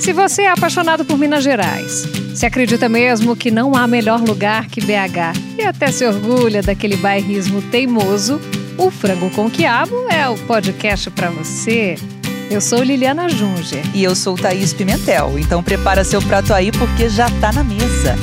Se você é apaixonado por Minas Gerais, se acredita mesmo que não há melhor lugar que BH e até se orgulha daquele bairrismo teimoso, o Frango com Quiabo é o podcast para você. Eu sou Liliana Junger. E eu sou Thaís Pimentel. Então prepara seu prato aí porque já tá na mesa.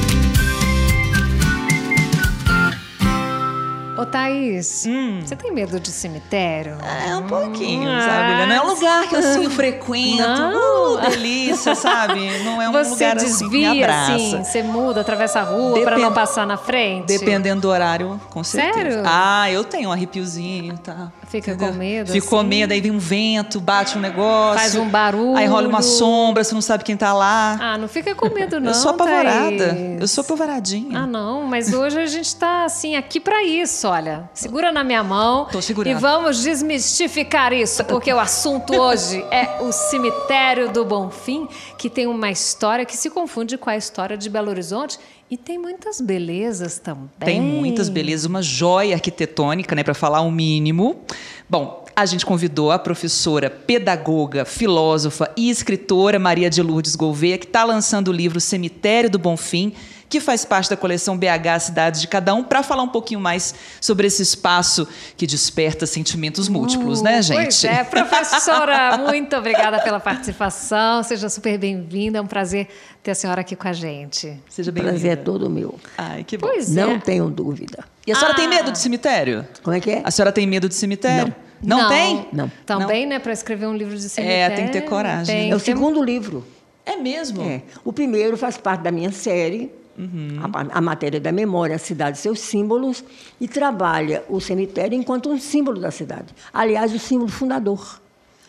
Thaís, hum. você tem medo de cemitério? É, um pouquinho, hum, sabe? Não é um lugar que eu assim, frequento. Não. Uh, delícia, sabe? Não é um você lugar desvia, assim, me abraça. assim, você muda, atravessa a rua Depend... para não passar na frente? Dependendo do horário, com certeza. Sério? Ah, eu tenho um arrepiozinho, tá? Fica Entendeu? com medo? Fico com assim? medo, aí vem um vento, bate um negócio. Faz um barulho. Aí rola uma sombra, você não sabe quem tá lá. Ah, não fica com medo, não. Eu sou apavorada. Thaís. Eu sou apavoradinha. Ah, não, mas hoje a gente tá assim, aqui para isso, olha. Segura na minha mão. Tô segurando. E vamos desmistificar isso, porque o assunto hoje é o cemitério do Bonfim, que tem uma história que se confunde com a história de Belo Horizonte e tem muitas belezas também. Tem muitas belezas, uma joia arquitetônica, né, para falar o mínimo. Bom, a gente convidou a professora, pedagoga, filósofa e escritora Maria de Lourdes Gouveia, que está lançando o livro Cemitério do Bonfim, que faz parte da coleção BH Cidades de Cada Um, para falar um pouquinho mais sobre esse espaço que desperta sentimentos múltiplos, né, uh, né, gente? Pois é, professora, muito obrigada pela participação. Seja super bem-vinda. É um prazer ter a senhora aqui com a gente. Seja bem-vinda. Prazer é todo meu. Ai, que bom. Pois Não é. tenho dúvida. E a senhora Ah. tem medo de cemitério? Como é que é? A senhora tem medo de cemitério? Não, tem? Não. Também, né, para escrever um livro de cemitério. É, tem que ter coragem. Tem, É o tem- segundo livro. É mesmo? É. O primeiro faz parte da minha série, Uhum. a, a matéria da memória, a cidade seus símbolos, e trabalha o cemitério enquanto um símbolo da cidade. Aliás, o símbolo fundador.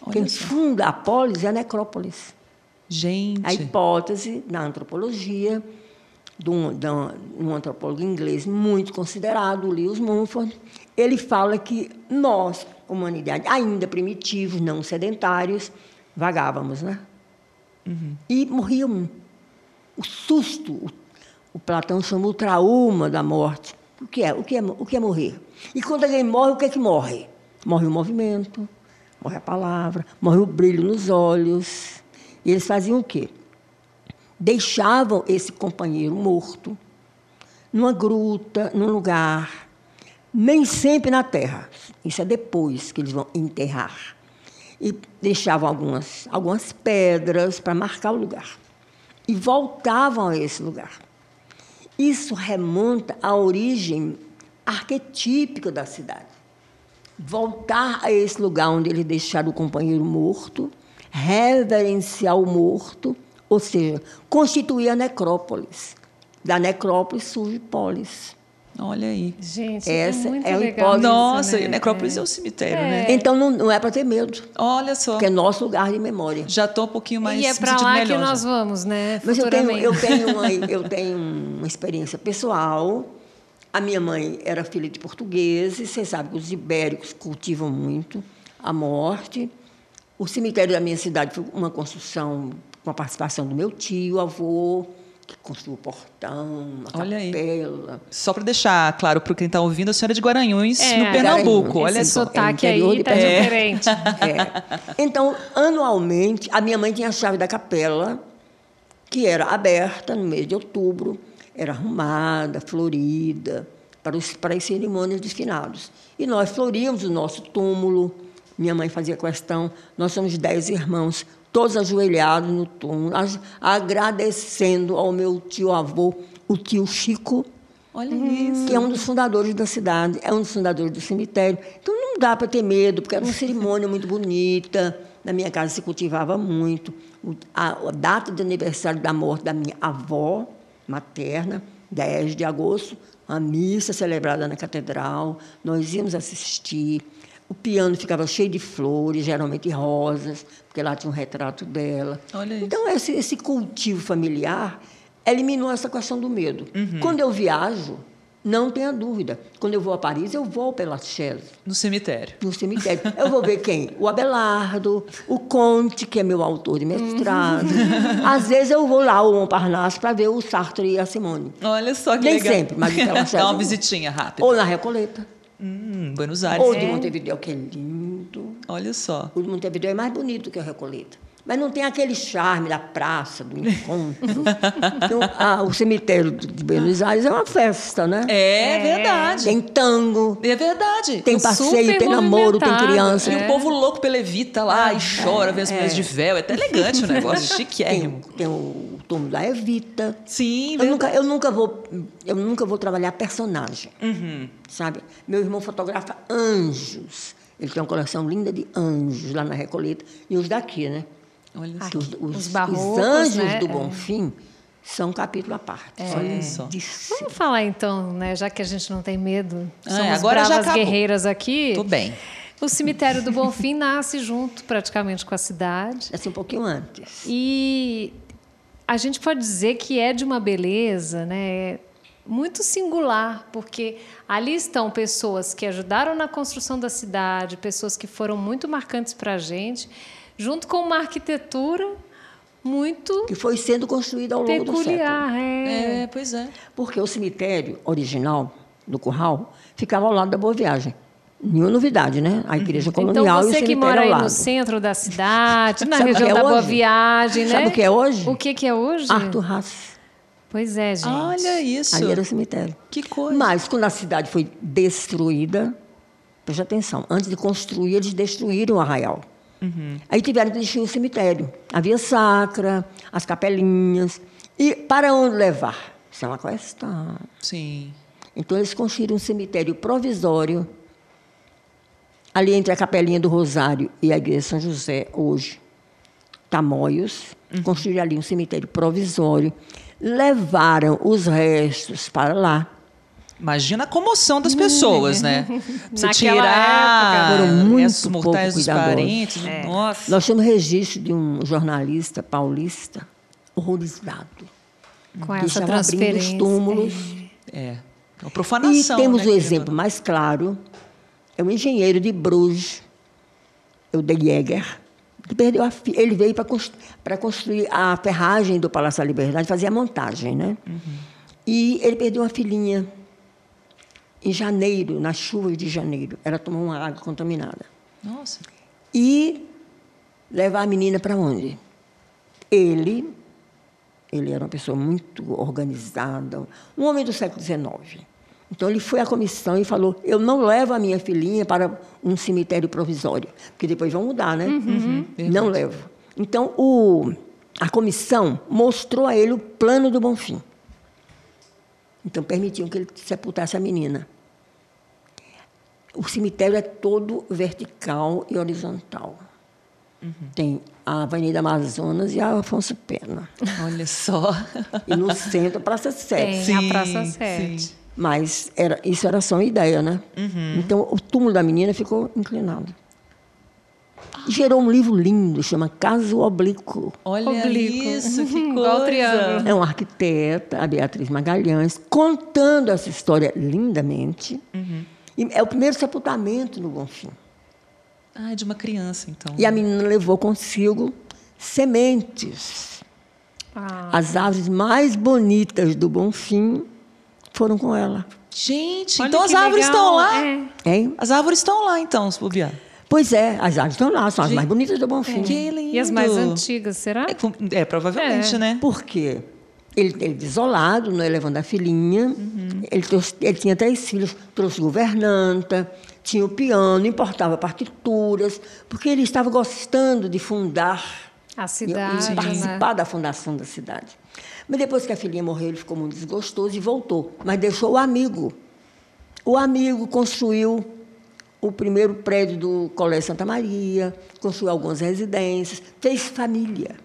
Olha Quem só. funda a polis é a necrópolis. Gente. A hipótese da antropologia, de um, de um- antropólogo inglês muito considerado, Lewis Mumford, ele fala que nós, humanidade, ainda primitivos, não sedentários, vagávamos, né? E morríamos. O susto, o, o Platão chama o trauma da morte. O que é? O que é, o que é morrer? E quando alguém morre, o que é que morre? Morre o movimento, morre a palavra, morre o brilho nos olhos. E eles faziam o quê? Deixavam esse companheiro morto numa gruta, num lugar, nem sempre na terra. Isso é depois que eles vão enterrar. E deixavam algumas, algumas pedras para marcar o lugar. E voltavam a esse lugar. Isso remonta à origem arquetípica da cidade. Voltar a esse lugar onde eles deixaram o companheiro morto, reverenciar o morto, ou seja, constituir a necrópolis. Da necrópolis surge polis. Olha aí. Gente, Essa é muito é a legal hipótese. isso, Nossa, né? e necrópolis é o cemitério, É. né? Então não, não é para ter medo, Olha só. porque é nosso lugar de memória. Já estou um pouquinho mais E é para lá melhor que nós já. vamos, né? Mas eu tenho, futuramente. eu, tenho uma, eu tenho uma experiência pessoal. A minha mãe era filha de portugueses. Vocês sabem que os ibéricos cultivam muito a morte. O cemitério da minha cidade foi uma construção com a participação do meu tio, avô, que construiu o portão, a Olha aí. capela. Só para deixar claro para quem está ouvindo, a senhora é de Guaranhões, É, no Pernambuco. Olha Esse só. sotaque é aí tá Pernambuco. diferente. É. Então, anualmente, a minha mãe tinha a chave da capela, que era aberta no mês de outubro, era arrumada, florida, para, os, para as cerimônias dos finados. E nós floríamos o nosso túmulo. Minha mãe fazia questão, nós somos dez irmãos, todos ajoelhados no túmulo, ag- agradecendo ao meu tio-avô, o tio Chico, Olha isso. que é um dos fundadores da cidade, é um dos fundadores do cemitério. Então não dá para ter medo, porque era uma cerimônia muito bonita. Na minha casa se cultivava muito. O- A, a data de aniversário da morte da minha avó materna, 10 de agosto, a missa celebrada na catedral, nós íamos assistir. O piano ficava cheio de flores, geralmente rosas, porque lá tinha um retrato dela. Olha isso. Então, esse, esse cultivo familiar eliminou essa questão do medo. Quando eu viajo, não tenha dúvida. Quando eu vou a Paris, eu vou pela Lachaise, No cemitério. no cemitério. Eu vou ver quem? O Abelardo, o Conte, que é meu autor de mestrado. Às vezes eu vou lá ao Montparnasse para ver o Sartre e a Simone. Olha só que Nem legal. sempre, mas pela Lachaise Dá eu uma visitinha rápida. Ou na Recoleta. Hum, Buenos Aires. Ou de Montevideo, que é lindo. Olha só. O de Montevideo é mais bonito que a Recoleta. Mas não tem aquele charme da praça, do encontro. então, ah, o cemitério de Buenos Aires é uma festa, né? É, é. verdade. Tem tango. É verdade. Tem passeio, tem namoro, tem criança. É. E o povo louco pela Evita lá e chora, vê as mulheres de véu. É até elegante o negócio, chiquérrimo. Tem, tem o túmulo da Evita. Sim, eu nunca, eu nunca vou Eu nunca vou trabalhar personagem, uhum. sabe? Meu irmão fotografa anjos. Ele tem uma coleção linda de anjos lá na Recoleta. E os daqui, né? Olha só. Os, os, os, barrocos, os anjos né? do Bonfim são um capítulo à parte. É. Olha só. Vamos falar então, né? Já que a gente não tem medo, ah, somos agora bravas já guerreiras aqui. Tudo bem. O cemitério do Bonfim nasce junto praticamente com a cidade. Nasce um pouquinho antes. E a gente pode dizer que é de uma beleza, né? Muito singular, porque ali estão pessoas que ajudaram na construção da cidade, pessoas que foram muito marcantes para a gente, junto com uma arquitetura muito que foi sendo construída ao longo peculiar, do século. É. é, pois é. Porque o cemitério original do Curral ficava ao lado da Boa Viagem. Nenhuma novidade, né? A igreja então, colonial então, e o você que mora aí no centro da cidade, na região é da hoje? Boa Viagem, né? Sabe o que é hoje? O que, que é hoje? Arthur Haas. Pois é, gente. Olha isso. Ali era o cemitério. Que coisa. Mas quando a cidade foi destruída, preste atenção, antes de construir, eles destruíram o arraial. Uhum. Aí tiveram que destruir o cemitério. A via sacra, as capelinhas. E para onde levar? Isso é uma questão. Sim. Então eles construíram um cemitério provisório ali entre a capelinha do Rosário e a igreja de São José, hoje, Tamoios, uhum. construíram ali um cemitério provisório, levaram os restos para lá. Imagina a comoção das pessoas, né? Você Naquela tirar época, foram muito mortais dos parentes. É. Nossa. Nós temos registro de um jornalista paulista horrorizado. Com essa transferência. os túmulos. É. é uma profanação. E temos né, o exemplo mais claro é um engenheiro de Bruges, o de Jäger, que perdeu a filha. Ele veio para construir a ferragem do Palácio da Liberdade, fazer a montagem, né? Uhum. E ele perdeu uma filhinha em janeiro, nas chuvas de janeiro. Ela tomou uma água contaminada. Nossa. E levar a menina para onde? Ele, ele era uma pessoa muito organizada, um homem do século XIX. Então ele foi à comissão e falou: Eu não levo a minha filhinha para um cemitério provisório, porque depois vão mudar, né? Uhum, não levo. Então o, a comissão mostrou a ele o plano do Bonfim. Então permitiam que ele sepultasse a menina. O cemitério é todo vertical e horizontal. Uhum. Tem a Avenida Amazonas e a Afonso Pena. Olha só. E no centro, a Praça 7. Tem sim, a Praça 7. Sim. Mas era, isso era só uma ideia, né? Uhum. Então, o túmulo da menina ficou inclinado. Gerou um livro lindo, chama Caso Oblíquo. Olha Oblíquo. isso, que coisa. Igual triângulo. É uma arquiteta, a Beatriz Magalhães, contando essa história lindamente. Uhum. E é o primeiro sepultamento no Bonfim. Ah, de uma criança, então. E a menina levou consigo sementes. Ah. As árvores mais bonitas do Bonfim foram com ela. Gente, Olha então as árvores legal. estão lá. É. Hein? As árvores estão lá, então, se bobear. Pois é, as árvores estão lá, são as Gente. mais bonitas do Bonfim. Que lindo. E as mais antigas, será? É, é, provavelmente, É. né? Por quê? Ele, ele desolado, não é, levando a filhinha. Ele, trouxe- ele tinha três filhos, trouxe governanta, tinha o piano, importava partituras, porque ele estava gostando de fundar A e- cidade, e participar né? da fundação da cidade. Mas depois que a filhinha morreu, ele ficou muito desgostoso e voltou. Mas deixou o amigo. O amigo construiu o primeiro prédio do Colégio Santa Maria, construiu algumas residências, fez família.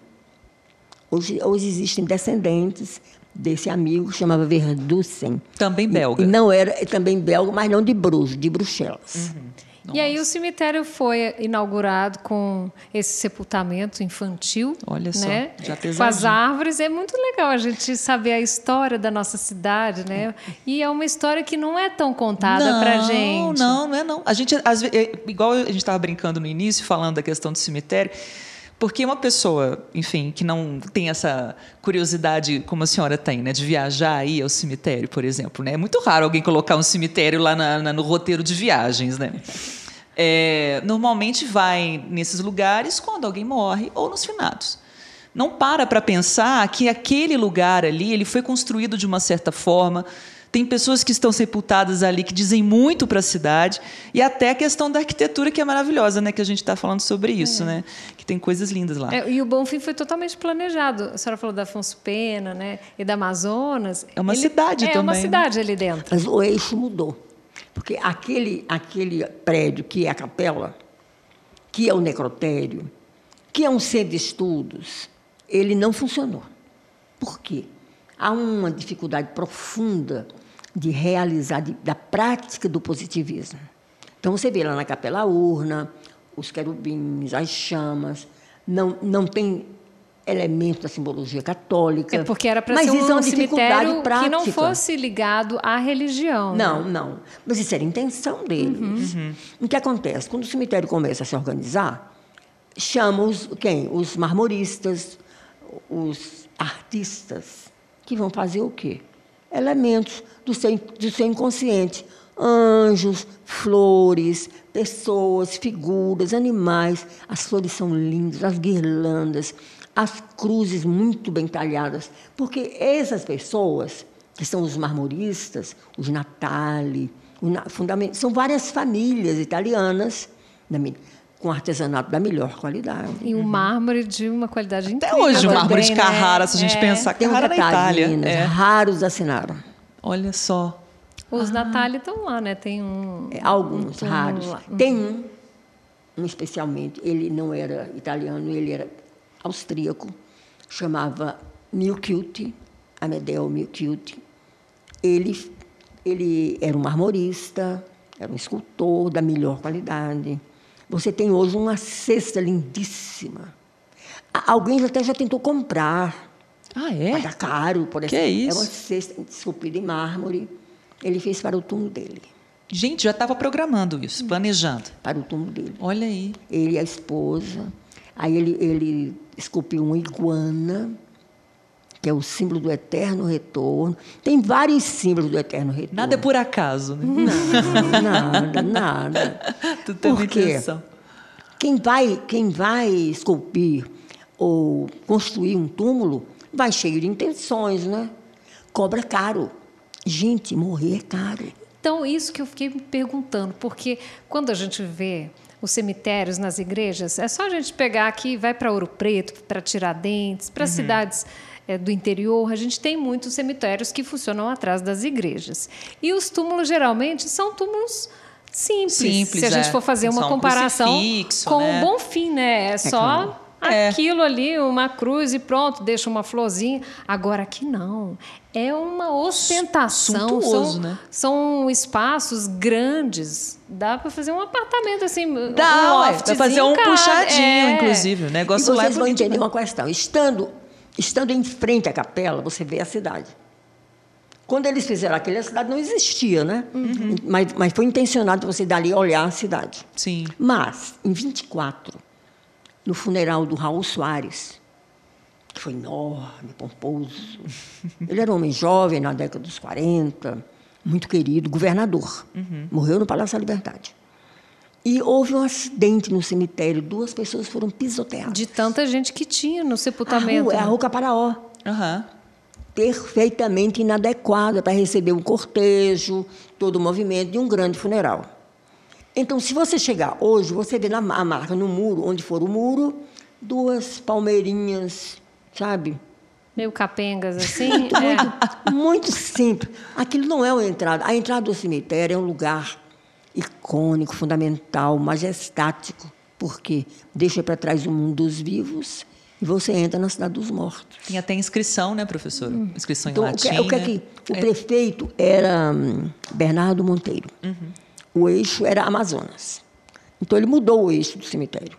Hoje, hoje existem descendentes desse amigo que chamava Verdussen. Também belga. E, não era é também belga, mas não de Bruges, de Bruxelas. E aí o cemitério foi inaugurado com esse sepultamento infantil. Olha só, né? já Com as árvores. É muito legal a gente saber a história da nossa cidade, né? E é uma história que não é tão contada não, pra gente. Não, não é não. A gente, às ve- é, igual a gente estava brincando no início, falando da questão do cemitério, porque uma pessoa, enfim, que não tem essa curiosidade como a senhora tem, né, de viajar aí ao cemitério, por exemplo, né? É muito raro alguém colocar um cemitério lá na- na- no roteiro de viagens, né? é, normalmente vai nesses lugares quando alguém morre ou nos finados. Não para para pensar que aquele lugar ali ele foi construído de uma certa forma. Tem pessoas que estão sepultadas ali que dizem muito para a cidade e até a questão da arquitetura que é maravilhosa, né? Que a gente está falando sobre isso, é. né? Que tem coisas lindas lá. É, e o Bonfim foi totalmente planejado. A senhora falou da Afonso Pena, né? E da Amazonas. É uma ele, cidade é, também. É uma né? cidade ali dentro. Mas o eixo mudou. Porque aquele, aquele prédio que é a capela, que é o necrotério, que é um centro de estudos, ele não funcionou. Por quê? Há uma dificuldade profunda de realizar, de, da prática do positivismo. Então, você vê lá na capela a urna, os querubins, as chamas, não, não tem elemento da simbologia católica. É porque era para ser um, é cemitério prática. que não fosse ligado à religião. Não, né? não. Mas isso era a intenção deles. Uhum. Uhum. O que acontece? Quando o cemitério começa a se organizar, chamam os, quem? Os marmoristas, os artistas, que vão fazer o quê? Elementos do seu, do seu inconsciente. Anjos, flores, pessoas, figuras, animais. As flores são lindas, as guirlandas, as cruzes muito bem talhadas, porque essas pessoas, que são os marmoristas, os Natali, são várias famílias italianas com artesanato da melhor qualidade. E um mármore de uma qualidade Até incrível. Até hoje, o mármore de Carrara, né? se a gente é. pensar, Carrara Tem um na Itália. Minas, é. Raros assinaram. Olha só. Os ah. Natali estão lá, né? Tem um... É, alguns, um raros. Lá. Tem um, um especialmente, ele não era italiano, ele era austríaco, chamava Milcute, Amedeo Milcute. Ele, ele era um marmorista, era um escultor da melhor qualidade. Você tem hoje uma cesta lindíssima. Alguém até já tentou comprar. Ah, é? Pagar caro, por exemplo. Que é isso? É uma cesta esculpida em mármore. Ele fez para o túmulo dele. Gente, já estava programando isso, planejando. Para o túmulo dele. Olha aí. Ele e a esposa. Aí ele, ele esculpiu uma iguana, que é o símbolo do eterno retorno. Tem vários símbolos do eterno retorno. Nada é por acaso, né? Não, nada, nada. Tudo tem Porque intenção. Quem vai, quem vai esculpir ou construir um túmulo vai cheio de intenções, né? Cobra caro. Gente, morrer é caro. Então, isso que eu fiquei me perguntando, porque quando a gente vê os cemitérios nas igrejas, é só a gente pegar aqui, vai para Ouro Preto, para Tiradentes, para uhum. cidades é, do interior, a gente tem muitos cemitérios que funcionam atrás das igrejas. E os túmulos geralmente são túmulos simples. simples se a gente é. for fazer uma comparação com né? um bom fim, né? É, é só. É. aquilo ali, uma cruz e pronto, deixa uma florzinha. Agora aqui não. É uma ostentação. Suntuoso, são, né? são espaços grandes. Dá para fazer um apartamento assim. Dá, um dá para fazer um puxadinho, é. inclusive. O negócio e lá é vocês vão entender uma questão. Estando, estando em frente à capela, você vê a cidade. Quando eles fizeram aquilo, a cidade não existia, né? Uhum. Mas, mas foi intencionado você dali olhar a cidade. Sim. Mas, em 24, no funeral do Raul Soares, que foi enorme, pomposo. Ele era um homem jovem, na década dos 40, muito querido, governador. Uhum. Morreu no Palácio da Liberdade. E houve um acidente no cemitério, duas pessoas foram pisoteadas. De tanta gente que tinha no sepultamento. A rua, é a né? Rua Caparaó. Uhum. Perfeitamente inadequada para receber um cortejo, todo o movimento de um grande funeral. Então, se você chegar hoje, você vê na a marca no muro, onde for o muro, duas palmeirinhas, sabe? Meio capengas assim. muito, é. muito, muito simples. Aquilo não é uma entrada. A entrada do cemitério é um lugar icônico, fundamental, majestático, porque deixa para trás o mundo dos vivos e você entra na cidade dos mortos. Tem até inscrição, né, professor? Hum. Inscrição então, em latim. O que, é que o é. prefeito era hum, Bernardo Monteiro. Uhum o eixo era Amazonas. Então ele mudou o eixo do cemitério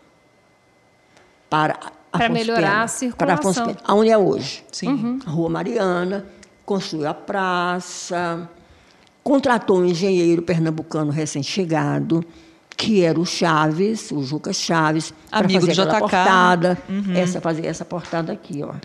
para para melhorar Pena, a circulação. Para aonde é hoje. Sim. Uhum. A Rua Mariana, construiu a praça, contratou um engenheiro pernambucano recém-chegado, que era o Chaves, o Juca Chaves, para fazer aquela JK. portada. Uhum. Essa fazer essa portada aqui, ó.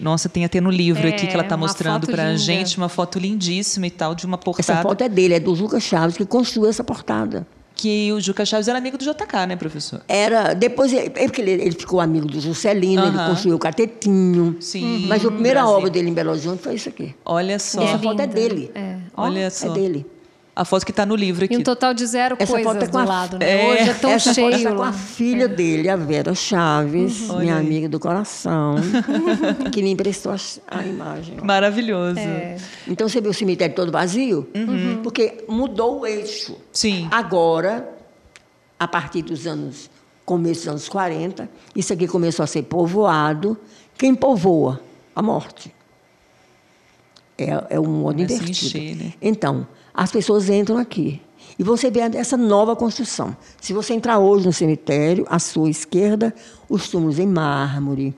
Nossa, tem até no livro é, aqui que ela está mostrando para a gente uma foto lindíssima e tal de uma portada. Essa foto é dele, é do Lucas Chaves que construiu essa portada. Que o Juca Chaves era amigo do JK, né, professor? Era, depois, é porque ele, ele ficou amigo do Juscelino, ele construiu o Catetinho. Sim. Mas a primeira Brasília. obra dele em Belo Horizonte foi isso aqui. Olha só. Essa foto é dele. É. Olha É só. dele. A foto que está no livro aqui. E um total de zero Essa coisas foto é com do a- lado, né? É. Hoje é tão Essa foto cheio é com a filha dele, a Vera Chaves, Olha minha amiga do coração, que me emprestou a, a imagem. Maravilhoso. É. Então você viu o cemitério todo vazio? Uhum. Porque mudou o eixo. Sim. Agora, a partir dos anos, começo dos anos 40, isso aqui começou a ser povoado. Quem povoa? A morte. É, é um modo Começa a invertido. encher, né? Então, as pessoas entram aqui. E você vê essa nova construção. Se você entrar hoje no cemitério, à sua esquerda, os túmulos em mármore,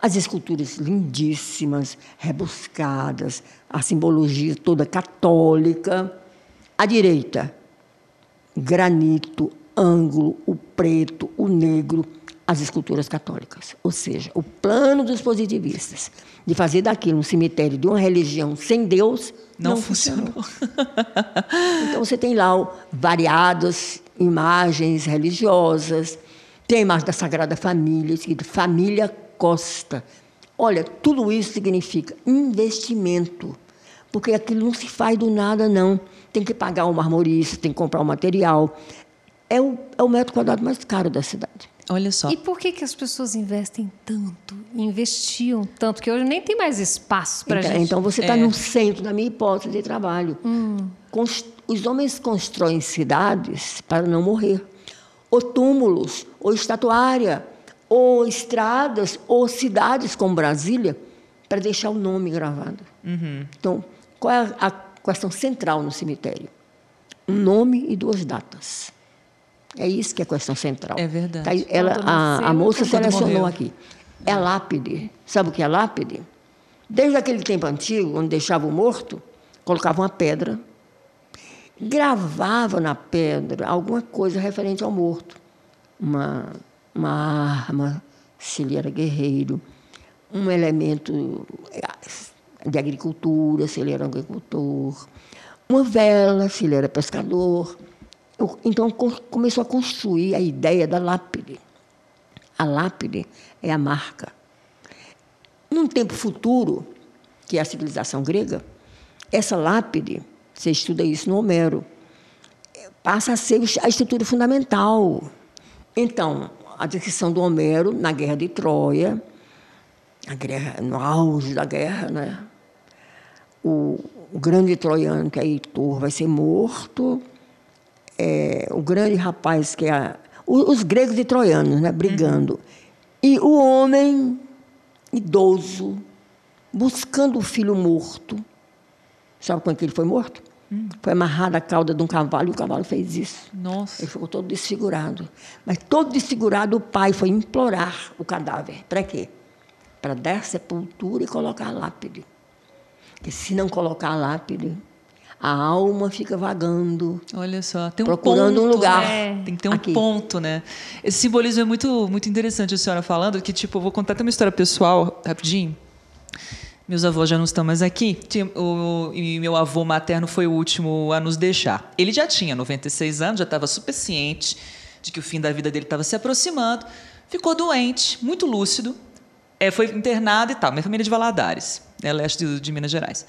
as esculturas lindíssimas, rebuscadas, a simbologia toda católica. À direita, granito, ângulo, o preto, o negro, as esculturas católicas. Ou seja, o plano dos positivistas de fazer daquilo um cemitério de uma religião sem Deus Não, funcionou. então você tem lá variadas imagens religiosas, tem a imagem da Sagrada Família, escrito Família Costa. Olha, tudo isso significa investimento, porque aquilo não se faz do nada, não. Tem que pagar o marmorista, tem que comprar o material. É o, é o metro quadrado mais caro da cidade. Olha só. E por que, que as pessoas investem tanto, investiam tanto, que hoje nem tem mais espaço para Então, gente? então você está É. no centro da minha hipótese de trabalho. Cons- Os homens constroem cidades para não morrer. Ou túmulos, ou estatuária, ou estradas, ou cidades como Brasília, para deixar o nome gravado. Então, qual é a a questão central no cemitério? Um nome e duas datas. É isso que é a questão central. É verdade. Tá ela, a, a moça selecionou morreu. aqui. É lápide. Sabe o que é lápide? Desde aquele tempo antigo, onde deixava o morto, colocava uma pedra, gravava na pedra alguma coisa referente ao morto. Uma, uma arma, se ele era guerreiro, um elemento eh, de agricultura, se ele era agricultor, uma vela, se ele era pescador. Então, co- começou a construir a ideia da lápide. A lápide é a marca. Num tempo futuro, que é a civilização grega, essa lápide, você estuda isso no Homero, passa a ser a estrutura fundamental. Então, a descrição do Homero na Guerra de Troia, guerra, no auge da guerra, né? o, o grande troiano, que é Heitor, vai ser morto. É, o grande rapaz, que é. a- os gregos e troianos, né, brigando. E o homem idoso, buscando o filho morto. Sabe quando ele foi morto? Foi amarrado à cauda de um cavalo e o cavalo fez isso. Nossa. Ele ficou todo desfigurado. Mas todo desfigurado, o pai foi implorar o cadáver. Para quê? Para dar sepultura e colocar a lápide. Porque se não colocar a lápide, a alma fica vagando. Olha só, tem um Procurando um ponto, lugar. né? Tem que ter um Aqui. ponto, né? Esse simbolismo é muito, muito interessante a senhora falando, que tipo, eu vou contar até uma história pessoal, rapidinho. Meus avós já não estão mais aqui. O- e meu avô materno foi o último a nos deixar. Ele já tinha 96 anos, já estava super ciente de que o fim da vida dele estava se aproximando. Ficou doente, muito lúcido. É, foi internado e tal. Minha família é de Valadares, é leste de, de Minas Gerais.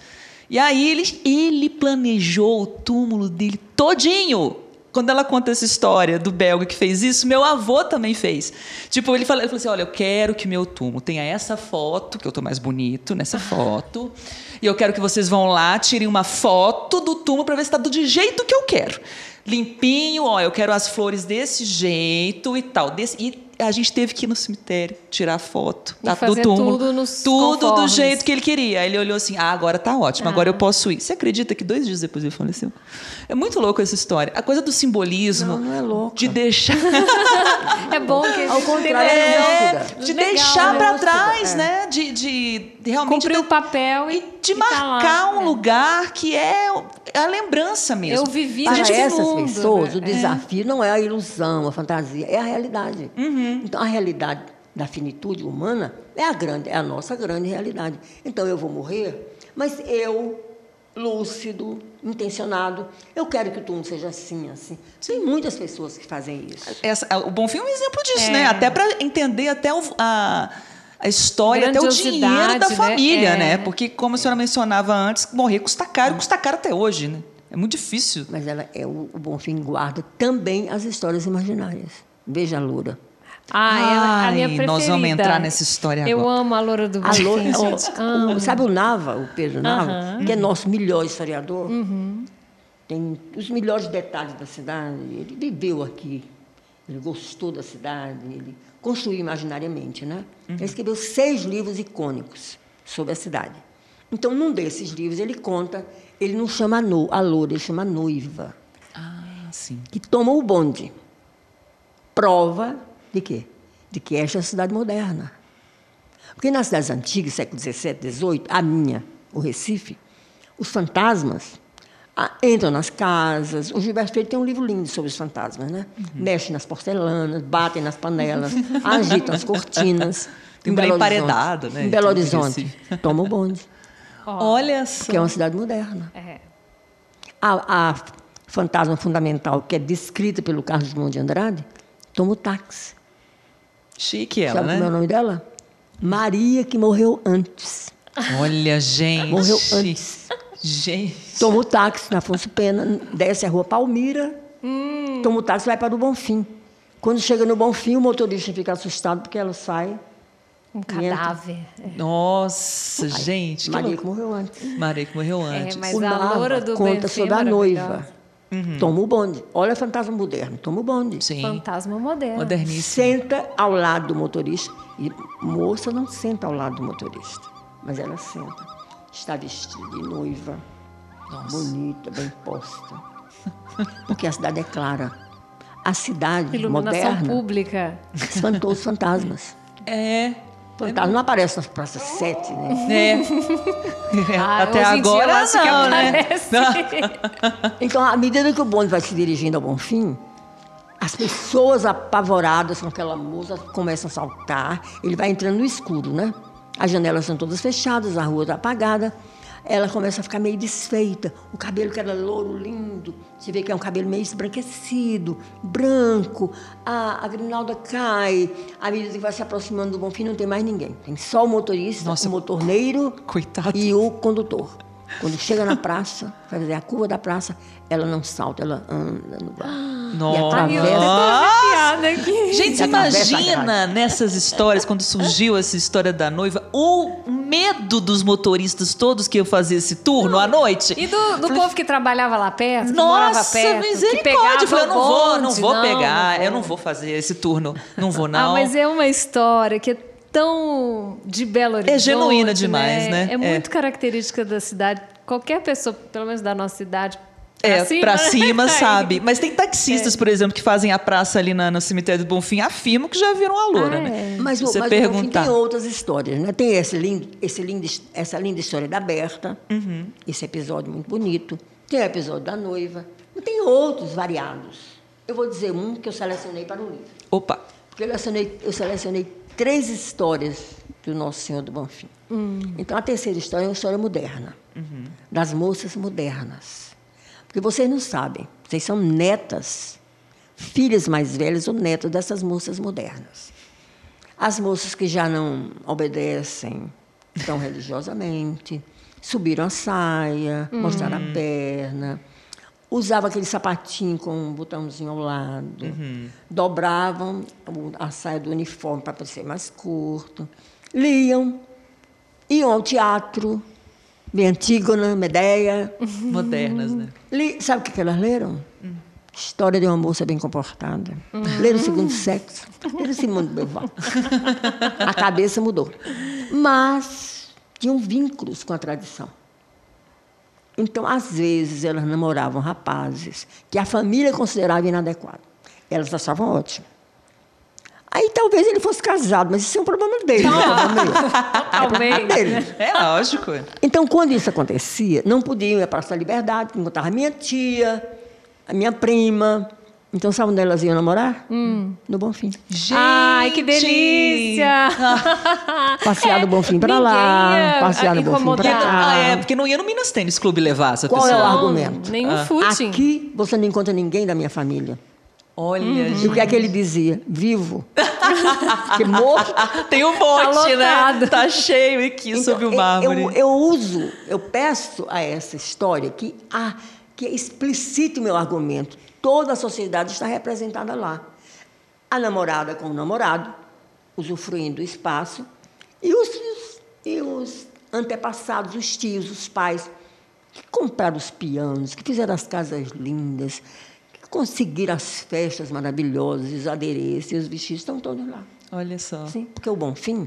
E aí ele, ele planejou o túmulo dele todinho. Quando ela conta essa história do belga que fez isso, meu avô também fez. Tipo, ele falou, ele falou assim: olha, eu quero que meu túmulo tenha essa foto, que eu tô mais bonito nessa foto. E eu quero que vocês vão lá, tirem uma foto do túmulo para ver se tá do jeito que eu quero. Limpinho, ó, eu quero as flores desse jeito e tal. Desse, e a gente teve que ir no cemitério tirar foto E tá, do túmulo. tudo nos tudo do jeito que ele queria. Aí ele olhou assim: ah, agora tá ótimo, agora Ah. eu posso ir. Você acredita que dois dias depois ele faleceu? É muito louco essa história. A coisa do simbolismo. Não, não é louca. De deixar. É bom que a gente Ao contrário, mais é, noção. de Legal, deixar né? pra Nossa, trás, é. né? De, de, de realmente. Cumprir o papel e, e de e tá marcar lá. um É. lugar que é a lembrança mesmo. Eu vivi Para essas mundo, pessoas, né? o desafio não é a ilusão, a fantasia, é a realidade. Uhum. Então, a realidade da finitude humana é a grande, é a nossa grande realidade. Então, eu vou morrer, mas eu lúcido, intencionado. Eu quero que o turno seja assim, assim. Tem muitas pessoas que fazem isso. Essa, o Bonfim é um exemplo disso, né? Até para entender até o, a, a história, até o dinheiro da né? família, É. né? Porque, como a senhora mencionava antes, morrer custa caro, custa caro até hoje, né? É muito difícil. Mas ela é o, o Bonfim guarda também as histórias imaginárias. Veja a Loura. Ah, ela, a minha preferida. nós vamos entrar nessa história Eu agora. amo a Loura do A Bonfim, Loura gente. o- Amo. o- sabe o Nava, o Pedro Nava, que é nosso melhor historiador? Uhum. Tem os melhores detalhes da cidade. Ele viveu aqui, ele gostou da cidade, ele construiu imaginariamente, né? Ele escreveu seis livros icônicos sobre a cidade. Então, num desses livros, ele conta, ele não chama a, no, a loura, ele chama a noiva, Ah, sim. que toma o bonde. Prova de quê? De que esta é a cidade moderna. Porque nas cidades antigas, século XVII, XVIII, a minha, o Recife, os fantasmas entram nas casas. O Gilberto Freire tem um livro lindo sobre os fantasmas, né? Mexem nas porcelanas, batem nas panelas, agitam as cortinas. Tem Em um Belo emparedado, Horizonte. né? Em Belo Horizonte, toma o bonde, Olha só. porque é uma cidade moderna. É. A, a fantasma fundamental, que é descrita pelo Carlos Drummond de Andrade, toma o táxi. Chique ela, Sabe como é o né? nome dela? Maria, que morreu antes. Olha, gente. Morreu antes. Gente. Toma o táxi na Afonso Pena, desce a rua Palmira, Hum. toma o táxi e vai para o Bonfim. Quando chega no Bonfim, o motorista fica assustado porque ela sai. Um cadáver. É. Nossa, gente. que Maria louco. que morreu antes. Maria que morreu antes. mas o a Nava loura do conta Benfim é sobre a maravilhosa. Noiva. Toma o bonde. Olha fantasma moderno. Toma o bonde. Sim. Fantasma moderno. Moderníssimo. Senta ao lado do motorista. E moça não senta ao lado do motorista, mas ela senta. Está vestida de noiva, bonita, bem posta. Porque a cidade é clara. A cidade Iluminação moderna pública. espantou os fantasmas. É. Fantasma não aparece nas praças sete, né? É. Ah, Até agora que não, né? aparece. Então, à medida que o bonde vai se dirigindo ao Bonfim, as pessoas apavoradas com aquela música começam a saltar. Ele vai entrando no escuro, né? As janelas estão todas fechadas, a rua está apagada. Ela começa a ficar meio desfeita. O cabelo que era louro, lindo. Você vê que é um cabelo meio esbranquecido, branco. A, a grinalda cai. À medida que vai se aproximando do Bonfim, não tem mais ninguém. Tem só o motorista, Nossa. o motorneiro Coitado. e o condutor. Quando chega na praça, vai fazer a curva da praça, ela não salta, ela anda no bar. Nossa. eu. Gente, E atravessa a imagina nessas histórias, quando surgiu essa história da noiva, o medo dos motoristas todos que iam fazer esse turno à noite. E do, do povo que trabalhava lá perto, que morava Nossa, perto, que misericórdia. pegava Eu falei, eu não vou, não vou pegar, não eu não vou fazer esse turno. Não vou, não. Ah, mas é uma história que é tão de Belo Horizonte. genuína demais, né? É, É. muito característica da cidade. Qualquer pessoa, pelo menos da nossa cidade, É, pra cima, né? sabe? Mas tem taxistas, É. por exemplo, que fazem a praça ali na- no cemitério do Bonfim, afirmam que já viram a loura, Ah, né? é. Mas, você mas o Bonfim perguntar. tem outras histórias, né? Tem esse lindo, esse lindo, essa linda história da Berta, esse episódio muito bonito. Tem o episódio da noiva. Tem outros variados. Eu vou dizer um que eu selecionei para o livro. Opa. Porque eu selecionei, eu selecionei três histórias do Nosso Senhor do Bonfim. Então, a terceira história é uma história moderna, das moças modernas. Porque vocês não sabem, vocês são netas, filhas mais velhas ou netas dessas moças modernas. As moças que já não obedecem tão religiosamente, subiram a saia, mostraram a perna, usavam aquele sapatinho com um botãozinho ao lado, dobravam o- a saia do uniforme para parecer mais curto, liam, iam ao teatro, de Antígona, Medeia. Modernas, né? Li, sabe o que, que elas leram? História de uma moça bem comportada. Leram o Segundo Sexo. Leram Simone de Beauvoir. A cabeça mudou. Mas tinham vínculos com a tradição. Então, às vezes, elas namoravam rapazes que a família considerava inadequado. Elas achavam ótimo. Aí talvez ele fosse casado, mas isso é um problema dele. não é. Totalmente. Dele. É lógico. Então, quando isso acontecia, não podiam ir à Praça da Liberdade, encontrava minha tia, a minha prima, Então, sabe onde elas iam namorar? No Bonfim. Gente! Ai, que delícia! Passear do Bonfim pra lá, passear do ah, Bonfim pra cá. Ah, é, porque não ia no Minas Tênis Clube levar essa Qual é pessoa. o Não, argumento? Nenhum Ah. footing. Aqui você não encontra ninguém da minha família. Olha, E o que é que ele dizia? Vivo. Porque morto. Tem um monte, né? lotado. Tá cheio aqui Então, sobre o eu- mármore. Eu, eu uso, eu peço a essa história que, ah, que explicite o meu argumento. Toda a sociedade está representada lá. A namorada com o namorado, usufruindo do espaço, e os, e os antepassados, os tios, os pais, que compraram os pianos, que fizeram as casas lindas, que conseguiram as festas maravilhosas, os adereços, os vestidos estão todos lá. Olha só. Sim, porque o Bonfim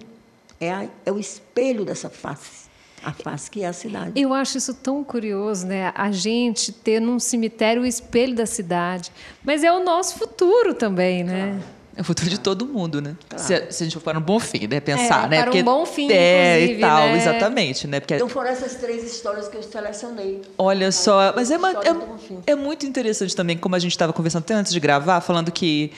é, a- é o espelho dessa face, a face que é a cidade. Eu acho isso tão curioso, né? A gente ter num cemitério o espelho da cidade. Mas é o nosso futuro também, né? É o futuro de todo mundo, né? Se, se a gente for para um bom fim, né? Pensar, É, né? para um bom fim, É, e tal, né? exatamente, né? Porque Então foram essas três histórias que eu selecionei. Olha só, mas é, uma- é, é muito interessante também, como a gente estava conversando até antes de gravar, falando que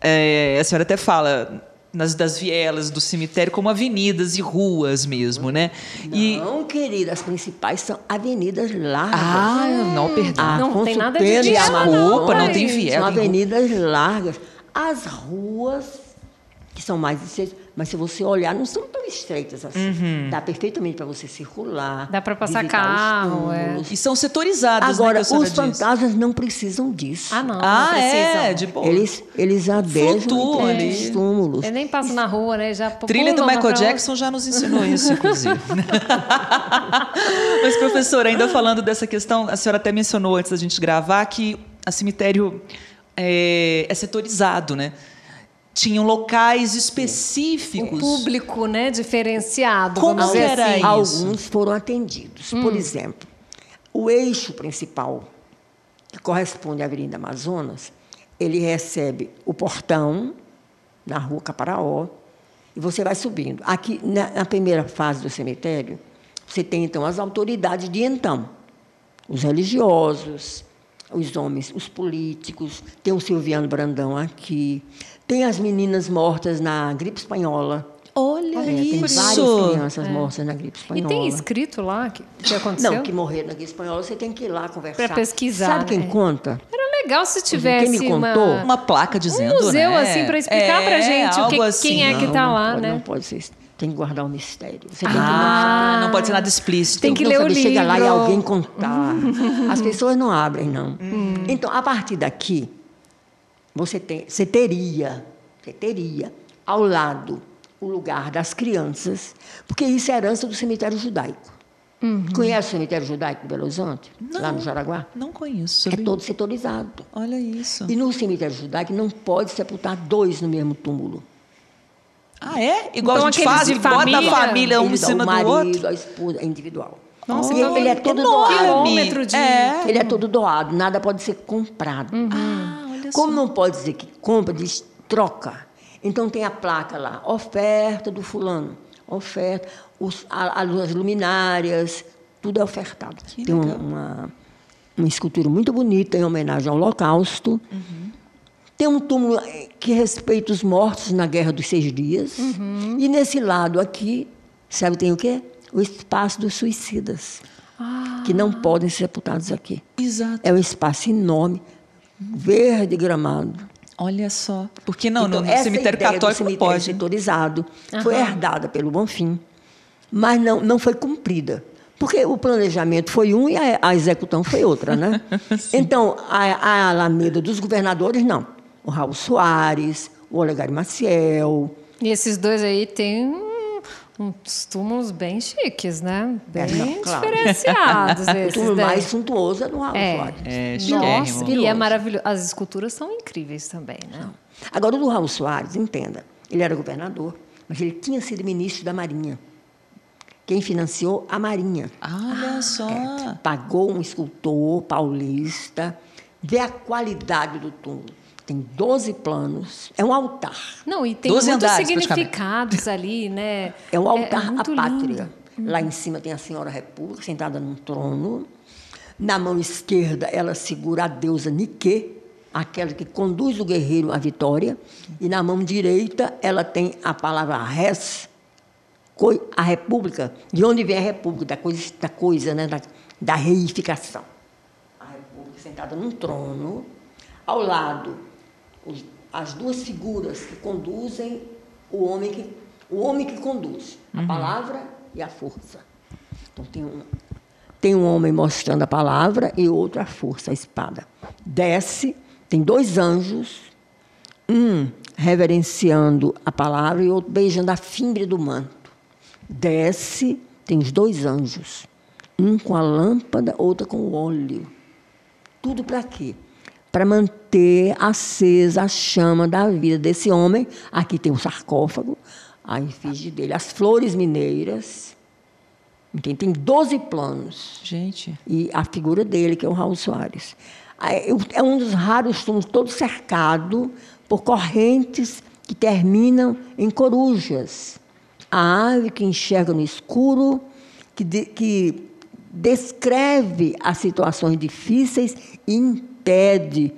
é, a senhora até fala nas, das vielas do cemitério como avenidas e ruas mesmo, né? E, Não, querida, as principais são avenidas largas. ah, não, perdão. A Não tem nada de Pena e disso, a não, Desculpa, não mas- tem viela. São avenidas largas. As ruas, que são mais estreitas, mas se você olhar, não são tão estreitas assim. Uhum. Dá perfeitamente para você circular. Dá pra passar carro, é. E são setorizadas, Agora, né, que a senhora os fantasmas não precisam disso. Ah, não. Ah, não precisam. é, de boa. Eles, eles entre ali. os túmulos. Ele nem passa na rua, né? Já Trilha do Michael Jackson já nos ensinou isso, inclusive. Mas, professora, ainda falando dessa questão, a senhora até mencionou antes da gente gravar que a cemitério é, é setorizado, né? Tinham locais específicos. O público, né? Diferenciado, Como vamos dizer era assim. isso? Alguns foram atendidos. Por exemplo, o eixo principal, que corresponde à Avenida Amazonas, ele recebe o portão na rua Caparaó e você vai subindo. Aqui, na, na primeira fase do cemitério, você tem, então, as autoridades de então. Os religiosos, os homens, os políticos, tem o Silviano Brandão aqui, tem as meninas mortas na gripe espanhola. Olha É, tem isso! várias crianças mortas na gripe E espanhola. tem escrito lá que, que aconteceu? Não, que morreram na gripe espanhola, você tem que ir lá conversar. Pra pesquisar, Sabe quem né? conta? Era legal se tivesse Quem me uma... contou? Uma placa dizendo, Um museu, né? assim, pra explicar pra gente o que- assim. quem é que tá não lá, pode, né? Não pode ser. Tem que guardar o mistério. Você tem que Ah, não pode ser nada explícito. Tem que não ler o saber chegar lá e livro. alguém contar. As pessoas não abrem, não. Então, a partir daqui, você, tem, você teria, você teria ao lado o lugar das crianças, porque isso é herança do cemitério judaico. Conhece o cemitério judaico de Belo Horizonte? Lá no Jaraguá? Não conheço. É todo setorizado. Olha isso. E no cemitério judaico não pode sepultar dois no mesmo túmulo. Ah, é? Igual Então, a gente faz, de bota a família, família um Ele em cima o do marido, outro. a esposa, é individual. Nossa, e então ele é todo enorme. doado. É. Ele é todo doado, nada pode ser comprado. Ah, Como não pode dizer que compra, diz troca. Então tem a placa lá, oferta do fulano, oferta, os, a- as luminárias, tudo é ofertado. Que tem um- legal. uma, uma escultura muito bonita em homenagem ao Holocausto. Uhum. Tem um túmulo que respeita os mortos na Guerra dos Seis Dias. Uhum. E nesse lado aqui, sabe, tem o quê? O espaço dos suicidas, Ah. que não podem ser sepultados aqui. Exato. É um espaço enorme, verde gramado. Olha só. Porque não, Então, no, no cemitério católico cemitério pode. setorizado foi herdada pelo Bonfim, mas não, não foi cumprida. Porque o planejamento foi um e a, a execução foi outra, né? então, a, a Alameda dos governadores, não. O Raul Soares, o Olegário Maciel, E esses dois aí têm uns túmulos bem chiques, né? Bem É, não, claro. diferenciados o esses túmulo daí. mais suntuoso é do Raul É. Soares. É, Nossa, e é maravilhoso. As esculturas são incríveis também, né? Agora, o do Raul Soares, entenda, ele era governador, mas ele tinha sido ministro da Marinha. Quem financiou? A Marinha. Olha só. Pagou um escultor paulista, vê a qualidade do túmulo. Tem 12 planos, é um altar. Não, e tem Doze muitos andares, significados ali, né? É um altar à muito pátria. lindo. Lá em cima tem a Senhora República, sentada num trono. Na mão esquerda, ela segura a deusa Nike. aquela que conduz o guerreiro à vitória, e na mão direita ela tem a palavra res, a república, de onde vem a república, da coisa, da, coisa né, da, da reificação. A república sentada num trono, ao lado, os, as duas figuras que conduzem o homem que, o homem que conduz, a uhum. palavra e a força. Então tem um, tem um homem mostrando a palavra e outro a força, a espada. Desce, tem dois anjos, um reverenciando a palavra e outro beijando a fimbre do manto. Desce, tem os dois anjos, um com a lâmpada, outro com o óleo. Tudo para quê? Para manter acesa a chama da vida desse homem. Aqui tem um sarcófago, a efígie dele, as flores mineiras Entende? Tem 12 planos. Gente. E a figura dele, que é o Raul Soares. É um dos raros túmulos todo cercado por correntes que terminam em corujas. A ave que enxerga no escuro, que, de, que descreve as situações difíceis e impede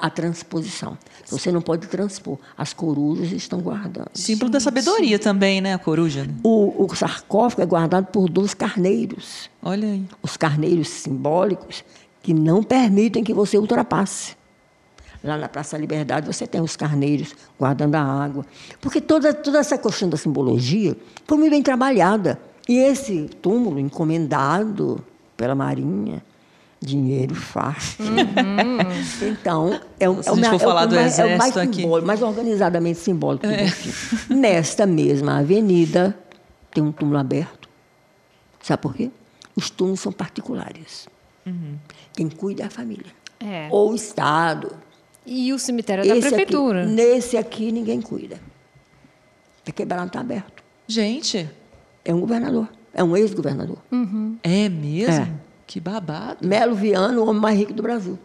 a transposição. Você não pode transpor. As corujas estão guardando. Símbolo da sabedoria também, né? A coruja. Né? O, o sarcófago é guardado por dois carneiros. Olha aí. Os carneiros simbólicos que não permitem que você ultrapasse. Lá na Praça da Liberdade você tem os carneiros guardando a água. Porque toda, toda essa questão da simbologia foi muito bem trabalhada. E esse túmulo encomendado pela Marinha, dinheiro fácil. Uhum. Então, é, Se é o, for falar é o, do exército é o mais aqui. simbólico, mais organizadamente simbólico. É. Nesta mesma avenida tem um túmulo aberto. Sabe por quê? Os túmulos são particulares. Uhum. Quem cuida é a família. É. Ou o Estado. E o cemitério da Esse prefeitura. Aqui, nesse aqui ninguém cuida. Está quebrado, está aberto. Gente. É um governador. É um ex-governador. Uhum. É mesmo? É. Que babado. Melo Viano, o homem mais rico do Brasil.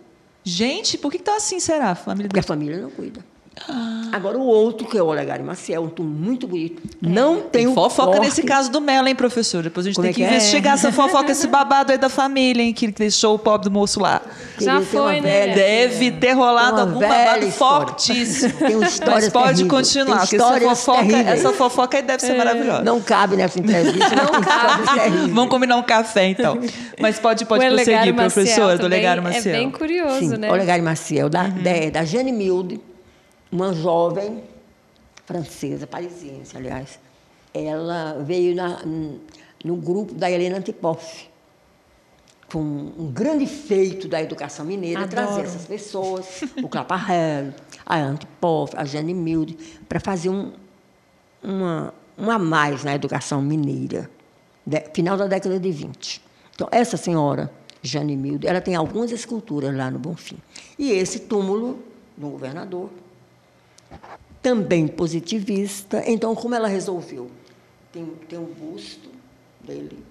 Gente, por que está assim, será? A família Porque a família não cuida. Ah. Agora, o outro, que é o Olegário Maciel, um túmulo muito bonito, é. não tem o Fofoca porte. nesse caso do Melo, hein, professor? Depois a gente Como tem é que, que investigar essa fofoca, esse babado aí da família, hein, que deixou o pobre do moço lá. Já foi, né? Deve ter rolado algum babado história. fortíssimo. Tem Mas pode continuar, porque essa fofoca, essa fofoca aí deve ser é. maravilhosa. Não cabe nessa entrevista. Não cabe. Vamos combinar um café, então. Mas pode, pode prosseguir, professor, do Olegário Maciel. É bem curioso, Sim, né? Olegário Maciel, da, uhum. da, da Jane Milde, uma jovem francesa, parisiense, aliás, ela veio na, no grupo da Helena Antipoff, com um grande feito da educação mineira, Adoro. trazer essas pessoas, o Claparel, a Antipoff, a Jane Milde, para fazer um, uma, um a mais na educação mineira, de, final da década de 20. Então, essa senhora, Jane Milde, ela tem algumas esculturas lá no Bonfim. E esse túmulo do governador, também positivista. Então, como ela resolveu? Tem, tem um busto dele.